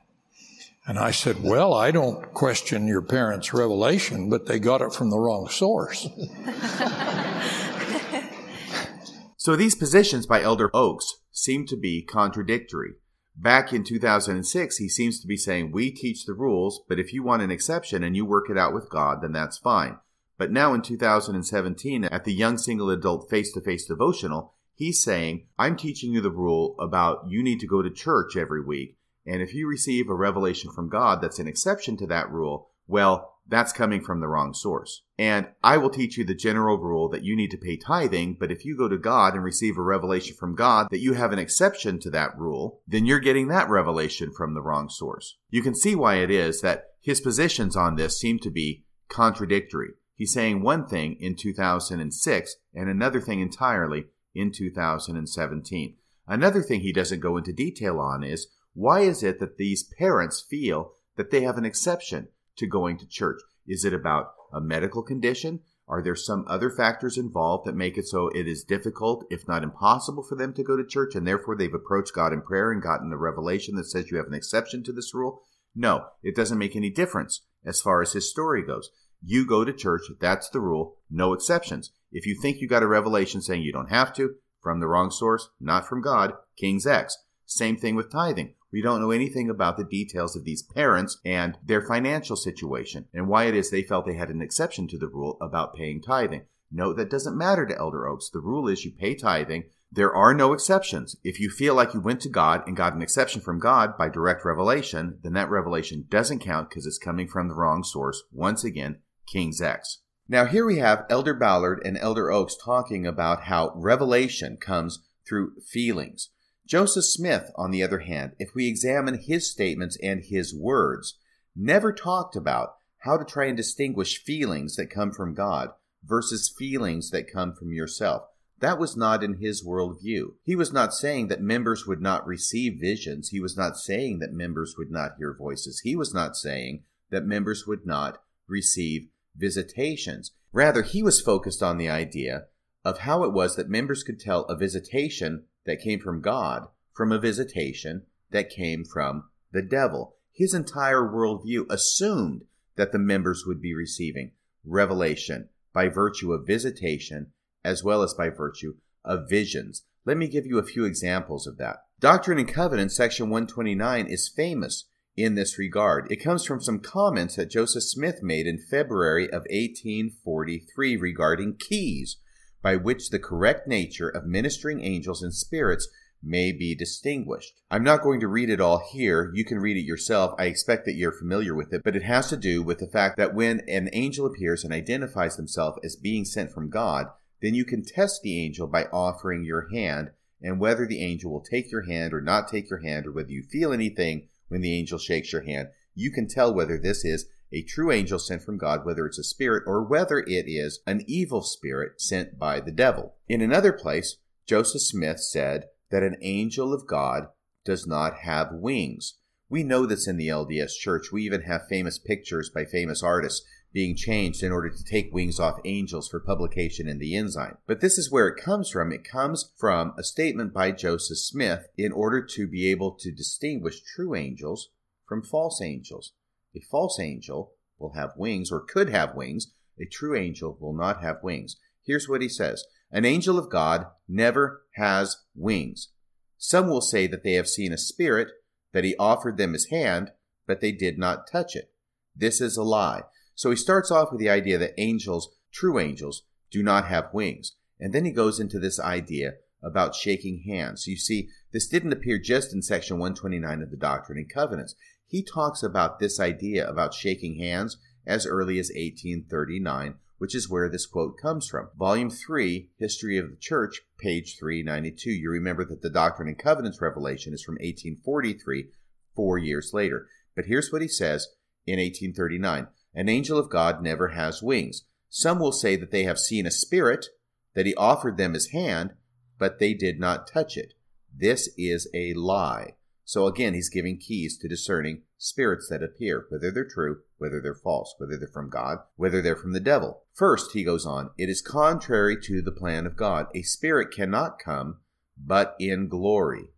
And I said, Well, I don't question your parents' revelation, but they got it from the wrong source. (laughs) so these positions by Elder Oaks seem to be contradictory. Back in 2006, he seems to be saying, We teach the rules, but if you want an exception and you work it out with God, then that's fine. But now in 2017, at the Young Single Adult Face to Face Devotional, he's saying, I'm teaching you the rule about you need to go to church every week and if you receive a revelation from God that's an exception to that rule, well, that's coming from the wrong source. And I will teach you the general rule that you need to pay tithing, but if you go to God and receive a revelation from God that you have an exception to that rule, then you're getting that revelation from the wrong source. You can see why it is that his positions on this seem to be contradictory. He's saying one thing in 2006 and another thing entirely in 2017. Another thing he doesn't go into detail on is why is it that these parents feel that they have an exception to going to church? Is it about a medical condition? Are there some other factors involved that make it so it is difficult, if not impossible, for them to go to church, and therefore they've approached God in prayer and gotten the revelation that says you have an exception to this rule? No, it doesn't make any difference as far as his story goes. You go to church, that's the rule, no exceptions. If you think you got a revelation saying you don't have to, from the wrong source, not from God, King's X. Same thing with tithing. We don't know anything about the details of these parents and their financial situation and why it is they felt they had an exception to the rule about paying tithing. No, that doesn't matter to Elder Oaks. The rule is you pay tithing. There are no exceptions. If you feel like you went to God and got an exception from God by direct revelation, then that revelation doesn't count because it's coming from the wrong source. Once again, King's X. Now, here we have Elder Ballard and Elder Oaks talking about how revelation comes through feelings. Joseph Smith, on the other hand, if we examine his statements and his words, never talked about how to try and distinguish feelings that come from God versus feelings that come from yourself. That was not in his worldview. He was not saying that members would not receive visions. He was not saying that members would not hear voices. He was not saying that members would not receive visitations. Rather, he was focused on the idea of how it was that members could tell a visitation that came from God from a visitation that came from the devil. His entire worldview assumed that the members would be receiving revelation by virtue of visitation as well as by virtue of visions. Let me give you a few examples of that. Doctrine and Covenants, section 129, is famous in this regard. It comes from some comments that Joseph Smith made in February of 1843 regarding keys, by which the correct nature of ministering angels and spirits may be distinguished. I'm not going to read it all here. You can read it yourself. I expect that you're familiar with it, but it has to do with the fact that when an angel appears and identifies himself as being sent from God, then you can test the angel by offering your hand and whether the angel will take your hand or not take your hand or whether you feel anything when the angel shakes your hand. You can tell whether this is a true angel sent from God, whether it's a spirit or whether it is an evil spirit sent by the devil. In another place, Joseph Smith said that an angel of God does not have wings. We know this in the LDS Church. We even have famous pictures by famous artists being changed in order to take wings off angels for publication in the Ensign. But this is where it comes from. It comes from a statement by Joseph Smith in order to be able to distinguish true angels from false angels. A false angel will have wings or could have wings. A true angel will not have wings. Here's what he says An angel of God never has wings. Some will say that they have seen a spirit, that he offered them his hand, but they did not touch it. This is a lie. So he starts off with the idea that angels, true angels, do not have wings. And then he goes into this idea about shaking hands. You see, this didn't appear just in section 129 of the Doctrine and Covenants. He talks about this idea about shaking hands as early as 1839, which is where this quote comes from. Volume 3, History of the Church, page 392. You remember that the Doctrine and Covenants revelation is from 1843, four years later. But here's what he says in 1839 an angel of God never has wings. Some will say that they have seen a spirit, that he offered them his hand, but they did not touch it. This is a lie. So again, he's giving keys to discerning spirits that appear, whether they're true, whether they're false, whether they're from God, whether they're from the devil. First, he goes on, it is contrary to the plan of God. A spirit cannot come but in glory.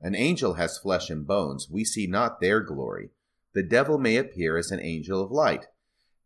An angel has flesh and bones. We see not their glory. The devil may appear as an angel of light.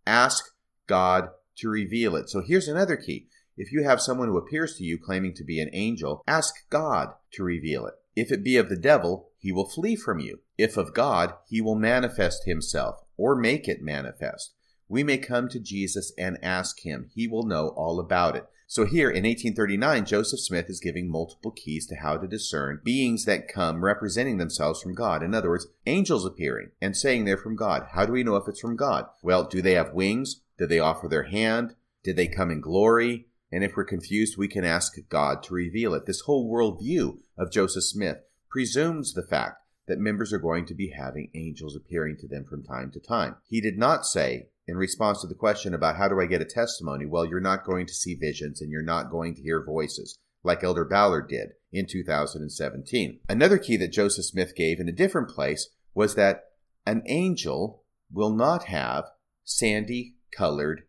Ask God to reveal it. So here's another key. If you have someone who appears to you claiming to be an angel, ask God to reveal it. If it be of the devil, he will flee from you. If of God, he will manifest himself or make it manifest. We may come to Jesus and ask him. He will know all about it. So here in 1839, Joseph Smith is giving multiple keys to how to discern beings that come representing themselves from God. In other words, angels appearing and saying they're from God. How do we know if it's from God? Well, do they have wings? Did they offer their hand? Did they come in glory? And if we're confused, we can ask God to reveal it. This whole worldview of Joseph Smith presumes the fact that members are going to be having angels appearing to them from time to time. He did not say in response to the question about how do I get a testimony, well, you're not going to see visions and you're not going to hear voices like Elder Ballard did in 2017. Another key that Joseph Smith gave in a different place was that an angel will not have sandy colored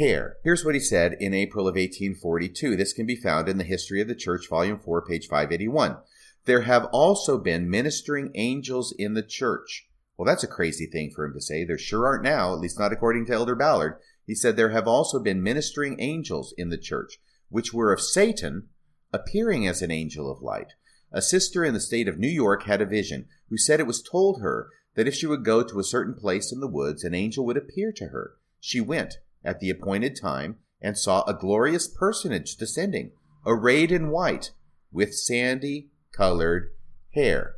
hair. Here's what he said in April of 1842. This can be found in the History of the Church, Volume 4, page 581. There have also been ministering angels in the church well, that's a crazy thing for him to say. There sure aren't now, at least not according to Elder Ballard. He said there have also been ministering angels in the church, which were of Satan, appearing as an angel of light. A sister in the state of New York had a vision, who said it was told her that if she would go to a certain place in the woods, an angel would appear to her. She went at the appointed time and saw a glorious personage descending, arrayed in white, with sandy colored hair.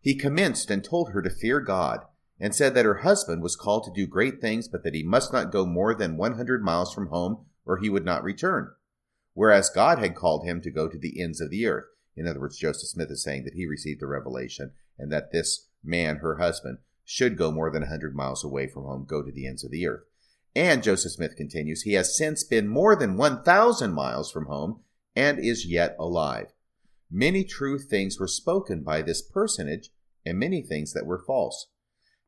He commenced and told her to fear God, and said that her husband was called to do great things, but that he must not go more than 100 miles from home, or he would not return. Whereas God had called him to go to the ends of the earth. In other words, Joseph Smith is saying that he received the revelation, and that this man, her husband, should go more than a 100 miles away from home, go to the ends of the earth. And Joseph Smith continues, he has since been more than 1,000 miles from home and is yet alive. Many true things were spoken by this personage, and many things that were false.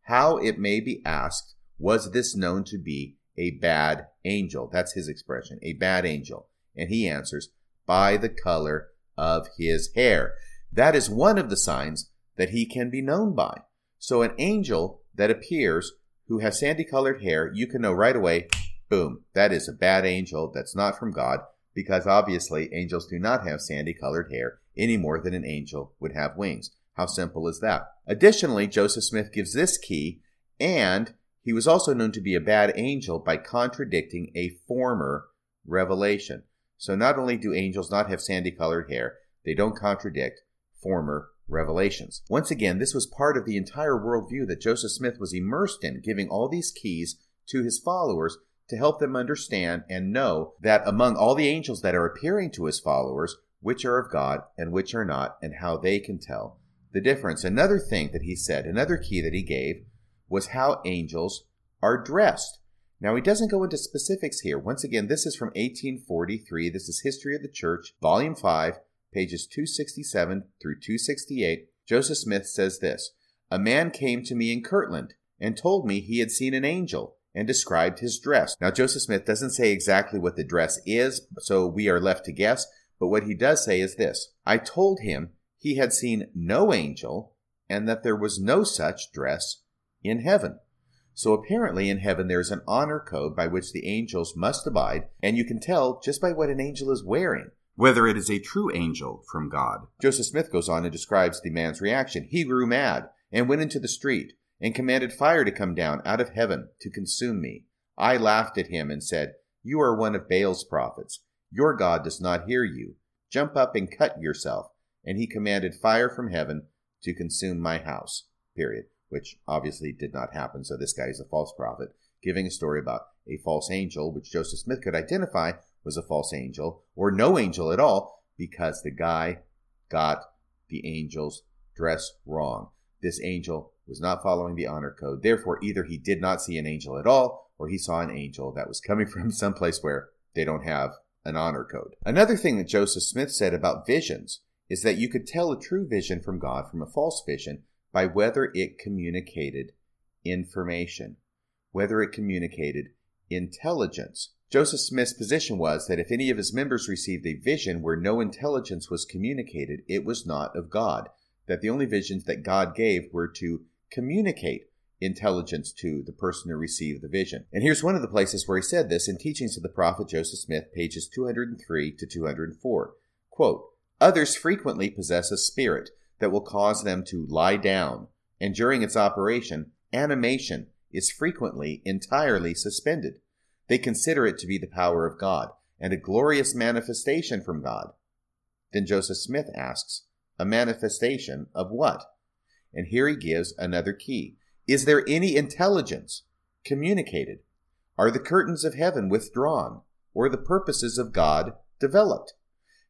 How, it may be asked, was this known to be a bad angel? That's his expression, a bad angel. And he answers, By the color of his hair. That is one of the signs that he can be known by. So an angel that appears who has sandy colored hair, you can know right away, boom, that is a bad angel that's not from God, because obviously angels do not have sandy colored hair any more than an angel would have wings. How simple is that? Additionally, Joseph Smith gives this key, and he was also known to be a bad angel by contradicting a former revelation. So not only do angels not have sandy colored hair, they don't contradict former revelations. Once again, this was part of the entire worldview that Joseph Smith was immersed in, giving all these keys to his followers to help them understand and know that among all the angels that are appearing to his followers, which are of God and which are not, and how they can tell the difference. Another thing that he said, another key that he gave, was how angels are dressed. Now, he doesn't go into specifics here. Once again, this is from 1843. This is History of the Church, Volume 5, pages 267 through 268. Joseph Smith says this A man came to me in Kirtland and told me he had seen an angel and described his dress. Now, Joseph Smith doesn't say exactly what the dress is, so we are left to guess, but what he does say is this I told him he had seen no angel and that there was no such dress in heaven. So apparently in heaven there's an honor code by which the angels must abide, and you can tell just by what an angel is wearing whether it is a true angel from God. Joseph Smith goes on and describes the man's reaction. He grew mad and went into the street and commanded fire to come down out of heaven to consume me. I laughed at him and said, You are one of Baal's prophets. Your God does not hear you. Jump up and cut yourself. And he commanded fire from heaven to consume my house. Period. Which obviously did not happen, so this guy is a false prophet, giving a story about a false angel, which Joseph Smith could identify was a false angel, or no angel at all, because the guy got the angel's dress wrong. This angel was not following the honor code. Therefore, either he did not see an angel at all, or he saw an angel that was coming (laughs) from someplace where they don't have an honor code. Another thing that Joseph Smith said about visions is that you could tell a true vision from God from a false vision by whether it communicated information, whether it communicated intelligence. Joseph Smith's position was that if any of his members received a vision where no intelligence was communicated, it was not of God. That the only visions that God gave were to communicate intelligence to the person who received the vision. And here's one of the places where he said this in Teachings of the Prophet Joseph Smith, pages 203 to 204. Quote, Others frequently possess a spirit that will cause them to lie down, and during its operation, animation is frequently entirely suspended. They consider it to be the power of God and a glorious manifestation from God. Then Joseph Smith asks, A manifestation of what? And here he gives another key. Is there any intelligence communicated? Are the curtains of heaven withdrawn, or the purposes of God developed?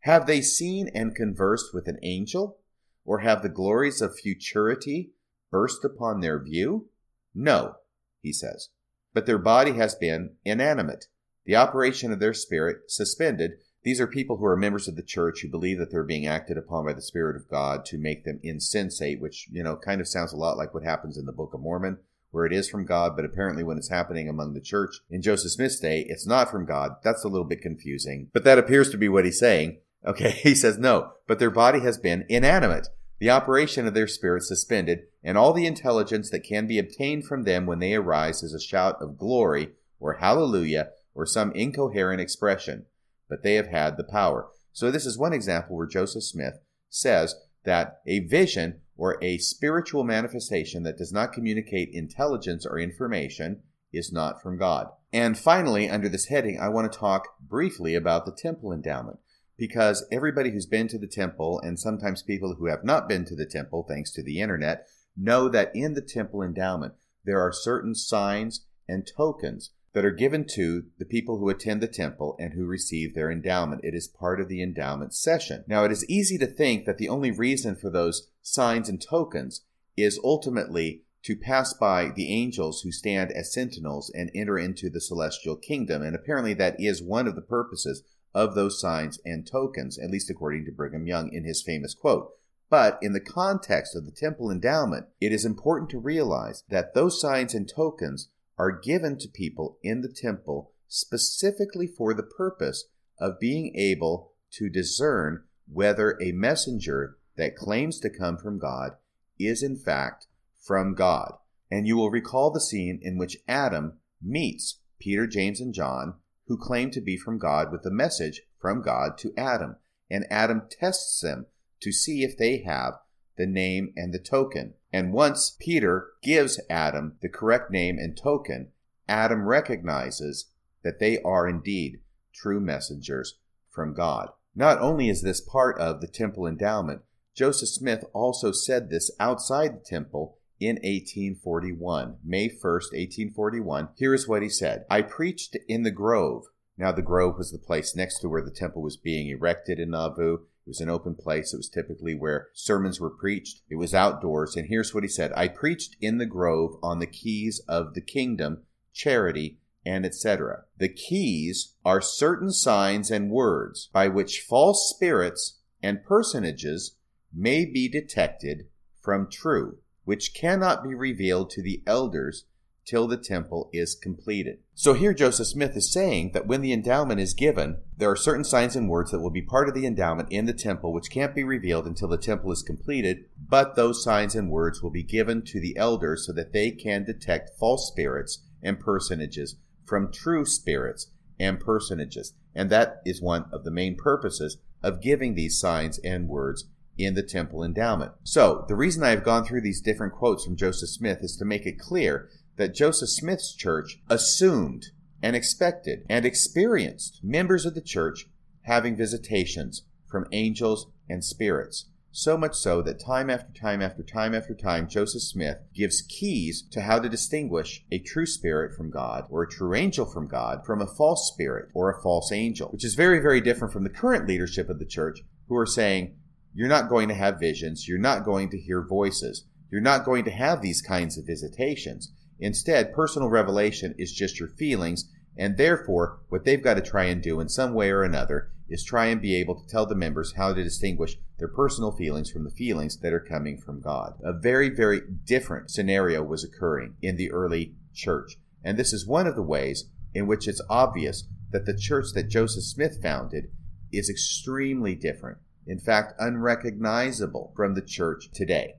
Have they seen and conversed with an angel, or have the glories of futurity burst upon their view? No, he says but their body has been inanimate, the operation of their spirit suspended. These are people who are members of the church who believe that they're being acted upon by the Spirit of God to make them insensate, which, you know, kind of sounds a lot like what happens in the Book of Mormon, where it is from God, but apparently when it's happening among the church in Joseph Smith's day, it's not from God. That's a little bit confusing, but that appears to be what he's saying. Okay, (laughs) he says no, but their body has been inanimate the operation of their spirit suspended, and all the intelligence that can be obtained from them when they arise is a shout of glory, or hallelujah, or some incoherent expression. But they have had the power. So, this is one example where Joseph Smith says that a vision or a spiritual manifestation that does not communicate intelligence or information is not from God. And finally, under this heading, I want to talk briefly about the temple endowment because everybody who's been to the temple, and sometimes people who have not been to the temple, thanks to the internet, know that in the temple endowment, there are certain signs and tokens that are given to the people who attend the temple and who receive their endowment. It is part of the endowment session. Now, it is easy to think that the only reason for those signs and tokens is ultimately to pass by the angels who stand as sentinels and enter into the celestial kingdom. And apparently, that is one of the purposes of those signs and tokens, at least according to Brigham Young in his famous quote. But in the context of the temple endowment, it is important to realize that those signs and tokens are given to people in the temple specifically for the purpose of being able to discern whether a messenger that claims to come from God is in fact from God. And you will recall the scene in which Adam meets Peter, James, and John, who claim to be from God with a message from God to Adam. And Adam tests them to see if they have the name and the token. And once Peter gives Adam the correct name and token, Adam recognizes that they are indeed true messengers from God. Not only is this part of the temple endowment, Joseph Smith also said this outside the temple in 1841, May 1st, 1841. Here is what he said I preached in the grove. Now, the grove was the place next to where the temple was being erected in Nauvoo. It was an open place. It was typically where sermons were preached. It was outdoors. And here's what he said I preached in the grove on the keys of the kingdom, charity, and etc. The keys are certain signs and words by which false spirits and personages may be detected from true, which cannot be revealed to the elders till the temple is completed. So here Joseph Smith is saying that when the endowment is given, there are certain signs and words that will be part of the endowment in the temple which can't be revealed until the temple is completed, but those signs and words will be given to the elders so that they can detect false spirits and personages from true spirits and personages. And that is one of the main purposes of giving these signs and words in the temple endowment. So, the reason I have gone through these different quotes from Joseph Smith is to make it clear that Joseph Smith's church assumed and expected and experienced members of the church having visitations from angels and spirits. So much so that time after time after time after time, Joseph Smith gives keys to how to distinguish a true spirit from God or a true angel from God from a false spirit or a false angel, which is very, very different from the current leadership of the church who are saying, you're not going to have visions, you're not going to hear voices, you're not going to have these kinds of visitations. Instead, personal revelation is just your feelings, and therefore, what they've got to try and do in some way or another is try and be able to tell the members how to distinguish their personal feelings from the feelings that are coming from God. A very, very different scenario was occurring in the early church. And this is one of the ways in which it's obvious that the church that Joseph Smith founded is extremely different. In fact, unrecognizable from the church today.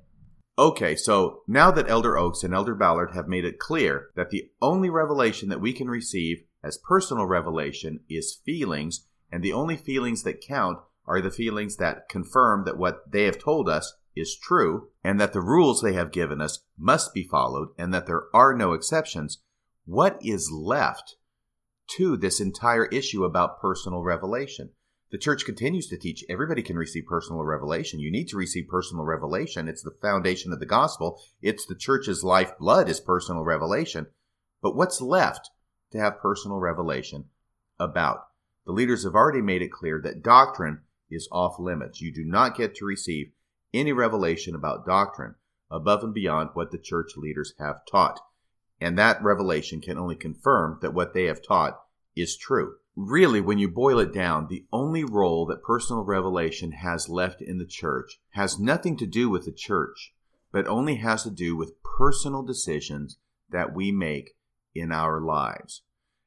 Okay, so now that Elder Oaks and Elder Ballard have made it clear that the only revelation that we can receive as personal revelation is feelings and the only feelings that count are the feelings that confirm that what they have told us is true, and that the rules they have given us must be followed, and that there are no exceptions, what is left to this entire issue about personal revelation? The church continues to teach everybody can receive personal revelation. You need to receive personal revelation. It's the foundation of the gospel. It's the church's lifeblood is personal revelation. But what's left to have personal revelation about? The leaders have already made it clear that doctrine is off limits. You do not get to receive any revelation about doctrine above and beyond what the church leaders have taught. And that revelation can only confirm that what they have taught is true. Really, when you boil it down, the only role that personal revelation has left in the church has nothing to do with the church, but only has to do with personal decisions that we make in our lives.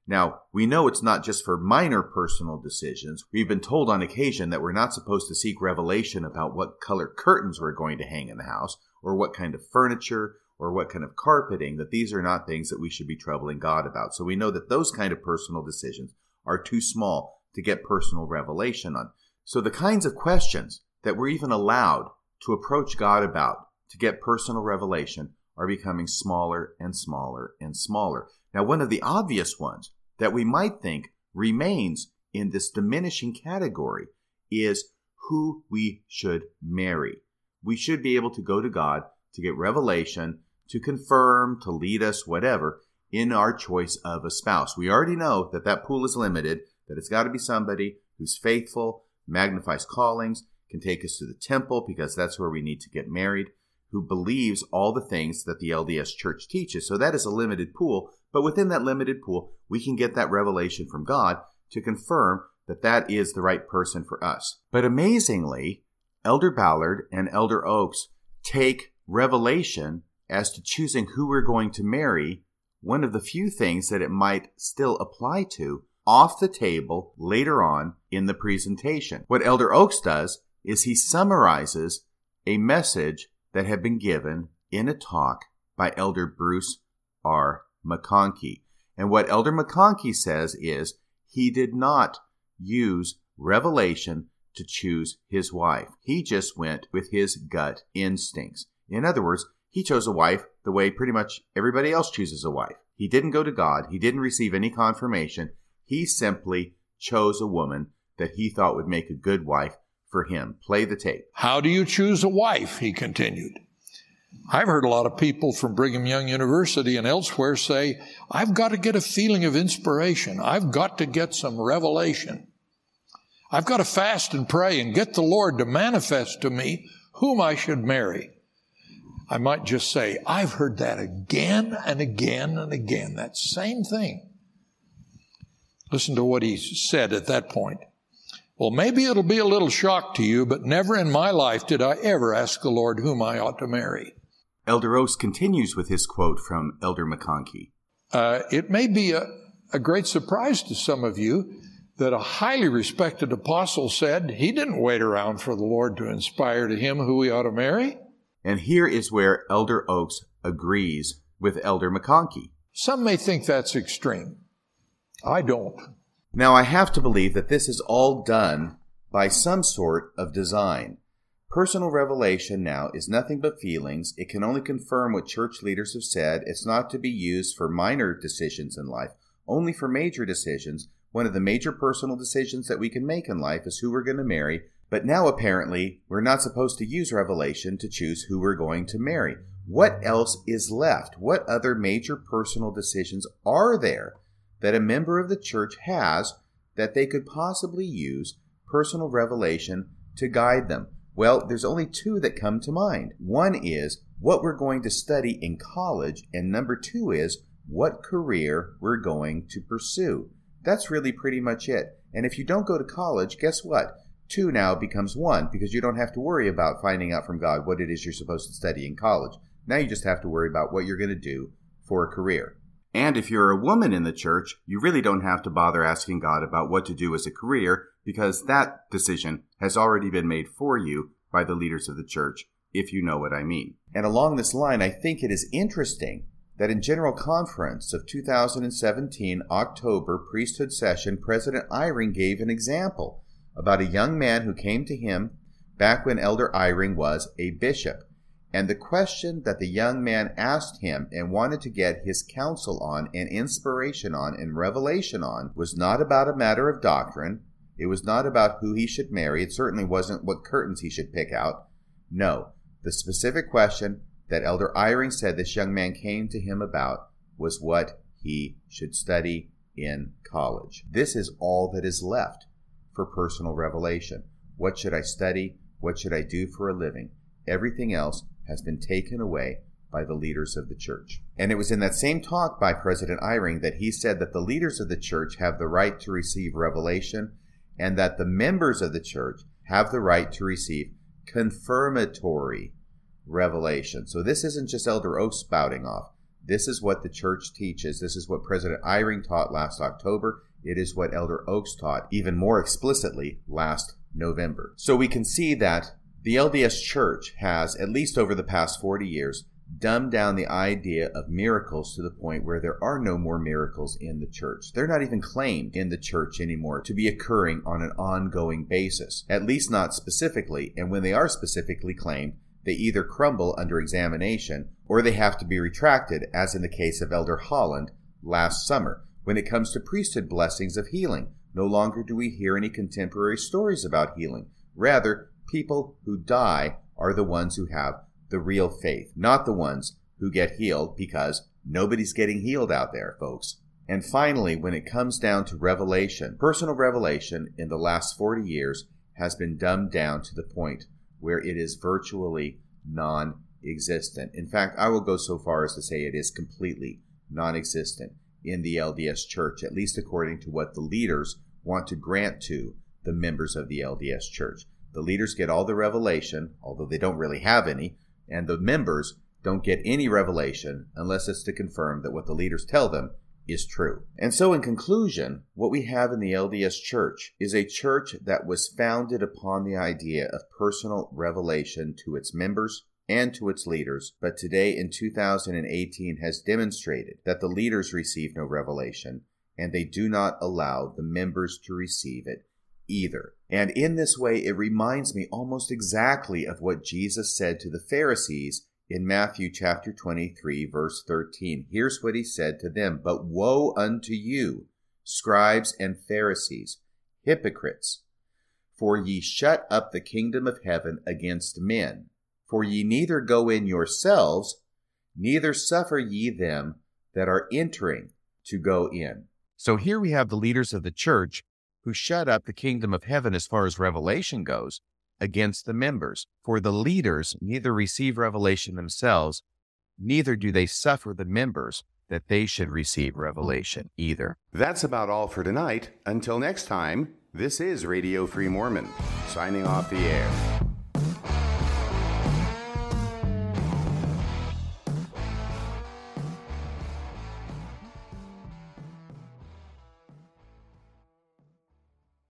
Now, we know it's not just for minor personal decisions. We've been told on occasion that we're not supposed to seek revelation about what color curtains we're going to hang in the house, or what kind of furniture, or what kind of carpeting, that these are not things that we should be troubling God about. So we know that those kind of personal decisions are too small to get personal revelation on. So the kinds of questions that we're even allowed to approach God about to get personal revelation are becoming smaller and smaller and smaller. Now, one of the obvious ones that we might think remains in this diminishing category is who we should marry. We should be able to go to God to get revelation, to confirm, to lead us, whatever, in our choice of a spouse. We already know that that pool is limited, that it's got to be somebody who's faithful, magnifies callings, can take us to the temple because that's where we need to get married, who believes all the things that the LDS church teaches. So that is a limited pool, but within that limited pool, we can get that revelation from God to confirm that that is the right person for us. But amazingly, Elder Ballard and Elder Oaks take revelation as to choosing who we're going to marry one of the few things that it might still apply to off the table later on in the presentation. What Elder Oaks does is he summarizes a message that had been given in a talk by Elder Bruce R. McConkie. And what Elder McConkie says is he did not use revelation to choose his wife. He just went with his gut instincts. In other words, he chose a wife the way pretty much everybody else chooses a wife. He didn't go to God, he didn't receive any confirmation. He simply chose a woman that he thought would make a good wife for him. Play the tape. How do you choose a wife? He continued. I've heard a lot of people from Brigham Young University and elsewhere say, I've got to get a feeling of inspiration. I've got to get some revelation. I've got to fast and pray and get the Lord to manifest to me whom I should marry. I might just say, I've heard that again and again and again, that same thing. Listen to what he said at that point. Well, maybe it'll be a little shock to you, but never in my life did I ever ask the Lord whom I ought to marry. Elder Oaks continues with his quote from Elder McConkie. Uh, it may be a, a great surprise to some of you that a highly respected apostle said he didn't wait around for the Lord to inspire to him who he ought to marry. And here is where Elder Oaks agrees with Elder McConkie. Some may think that's extreme. I don't. Now, I have to believe that this is all done by some sort of design. Personal revelation now is nothing but feelings. It can only confirm what church leaders have said. It's not to be used for minor decisions in life, only for major decisions. One of the major personal decisions that we can make in life is who we're going to marry. But now, apparently, we're not supposed to use revelation to choose who we're going to marry. What else is left? What other major personal decisions are there that a member of the church has that they could possibly use personal revelation to guide them? Well, there's only two that come to mind. One is what we're going to study in college, and number two is what career we're going to pursue. That's really pretty much it. And if you don't go to college, guess what? Two now becomes one because you don't have to worry about finding out from God what it is you're supposed to study in college. Now you just have to worry about what you're going to do for a career. And if you're a woman in the church, you really don't have to bother asking God about what to do as a career because that decision has already been made for you by the leaders of the church, if you know what I mean. And along this line, I think it is interesting that in General Conference of 2017 October priesthood session, President Eyring gave an example about a young man who came to him back when Elder Eyring was a bishop. And the question that the young man asked him and wanted to get his counsel on and inspiration on and revelation on was not about a matter of doctrine, it was not about who he should marry. It certainly wasn't what curtains he should pick out. No, the specific question that Elder Eyring said this young man came to him about was what he should study in college. This is all that is left for personal revelation. What should I study? What should I do for a living? Everything else has been taken away by the leaders of the church. And it was in that same talk by President Eyring that he said that the leaders of the church have the right to receive revelation and that the members of the church have the right to receive confirmatory revelation. So this isn't just Elder Oaks spouting off. This is what the church teaches. This is what President Eyring taught last October. It is what Elder Oaks taught even more explicitly last November. So we can see that the LDS Church has, at least over the past 40 years, dumbed down the idea of miracles to the point where there are no more miracles in the church. They're not even claimed in the church anymore to be occurring on an ongoing basis, at least not specifically. And when they are specifically claimed, they either crumble under examination or they have to be retracted, as in the case of Elder Holland last summer. When it comes to priesthood blessings of healing, no longer do we hear any contemporary stories about healing. Rather, people who die are the ones who have the real faith, not the ones who get healed because nobody's getting healed out there, folks. And finally, when it comes down to revelation, personal revelation in the last 40 years has been dumbed down to the point where it is virtually non existent. In fact, I will go so far as to say it is completely non existent in the LDS Church, at least according to what the leaders want to grant to the members of the LDS Church. The leaders get all the revelation, although they don't really have any, and the members don't get any revelation unless it's to confirm that what the leaders tell them is true. And so, in conclusion, what we have in the LDS Church is a church that was founded upon the idea of personal revelation to its members and to its leaders, but today in 2018 has demonstrated that the leaders receive no revelation and they do not allow the members to receive it either. And in this way, it reminds me almost exactly of what Jesus said to the Pharisees in Matthew chapter 23, verse 13. Here's what he said to them But woe unto you, scribes and Pharisees, hypocrites! For ye shut up the kingdom of heaven against men. For ye neither go in yourselves, neither suffer ye them that are entering to go in. So here we have the leaders of the church who shut up the kingdom of heaven as far as revelation goes against the members. For the leaders neither receive revelation themselves, neither do they suffer the members that they should receive revelation either. That's about all for tonight. Until next time, this is Radio Free Mormon, signing off the air.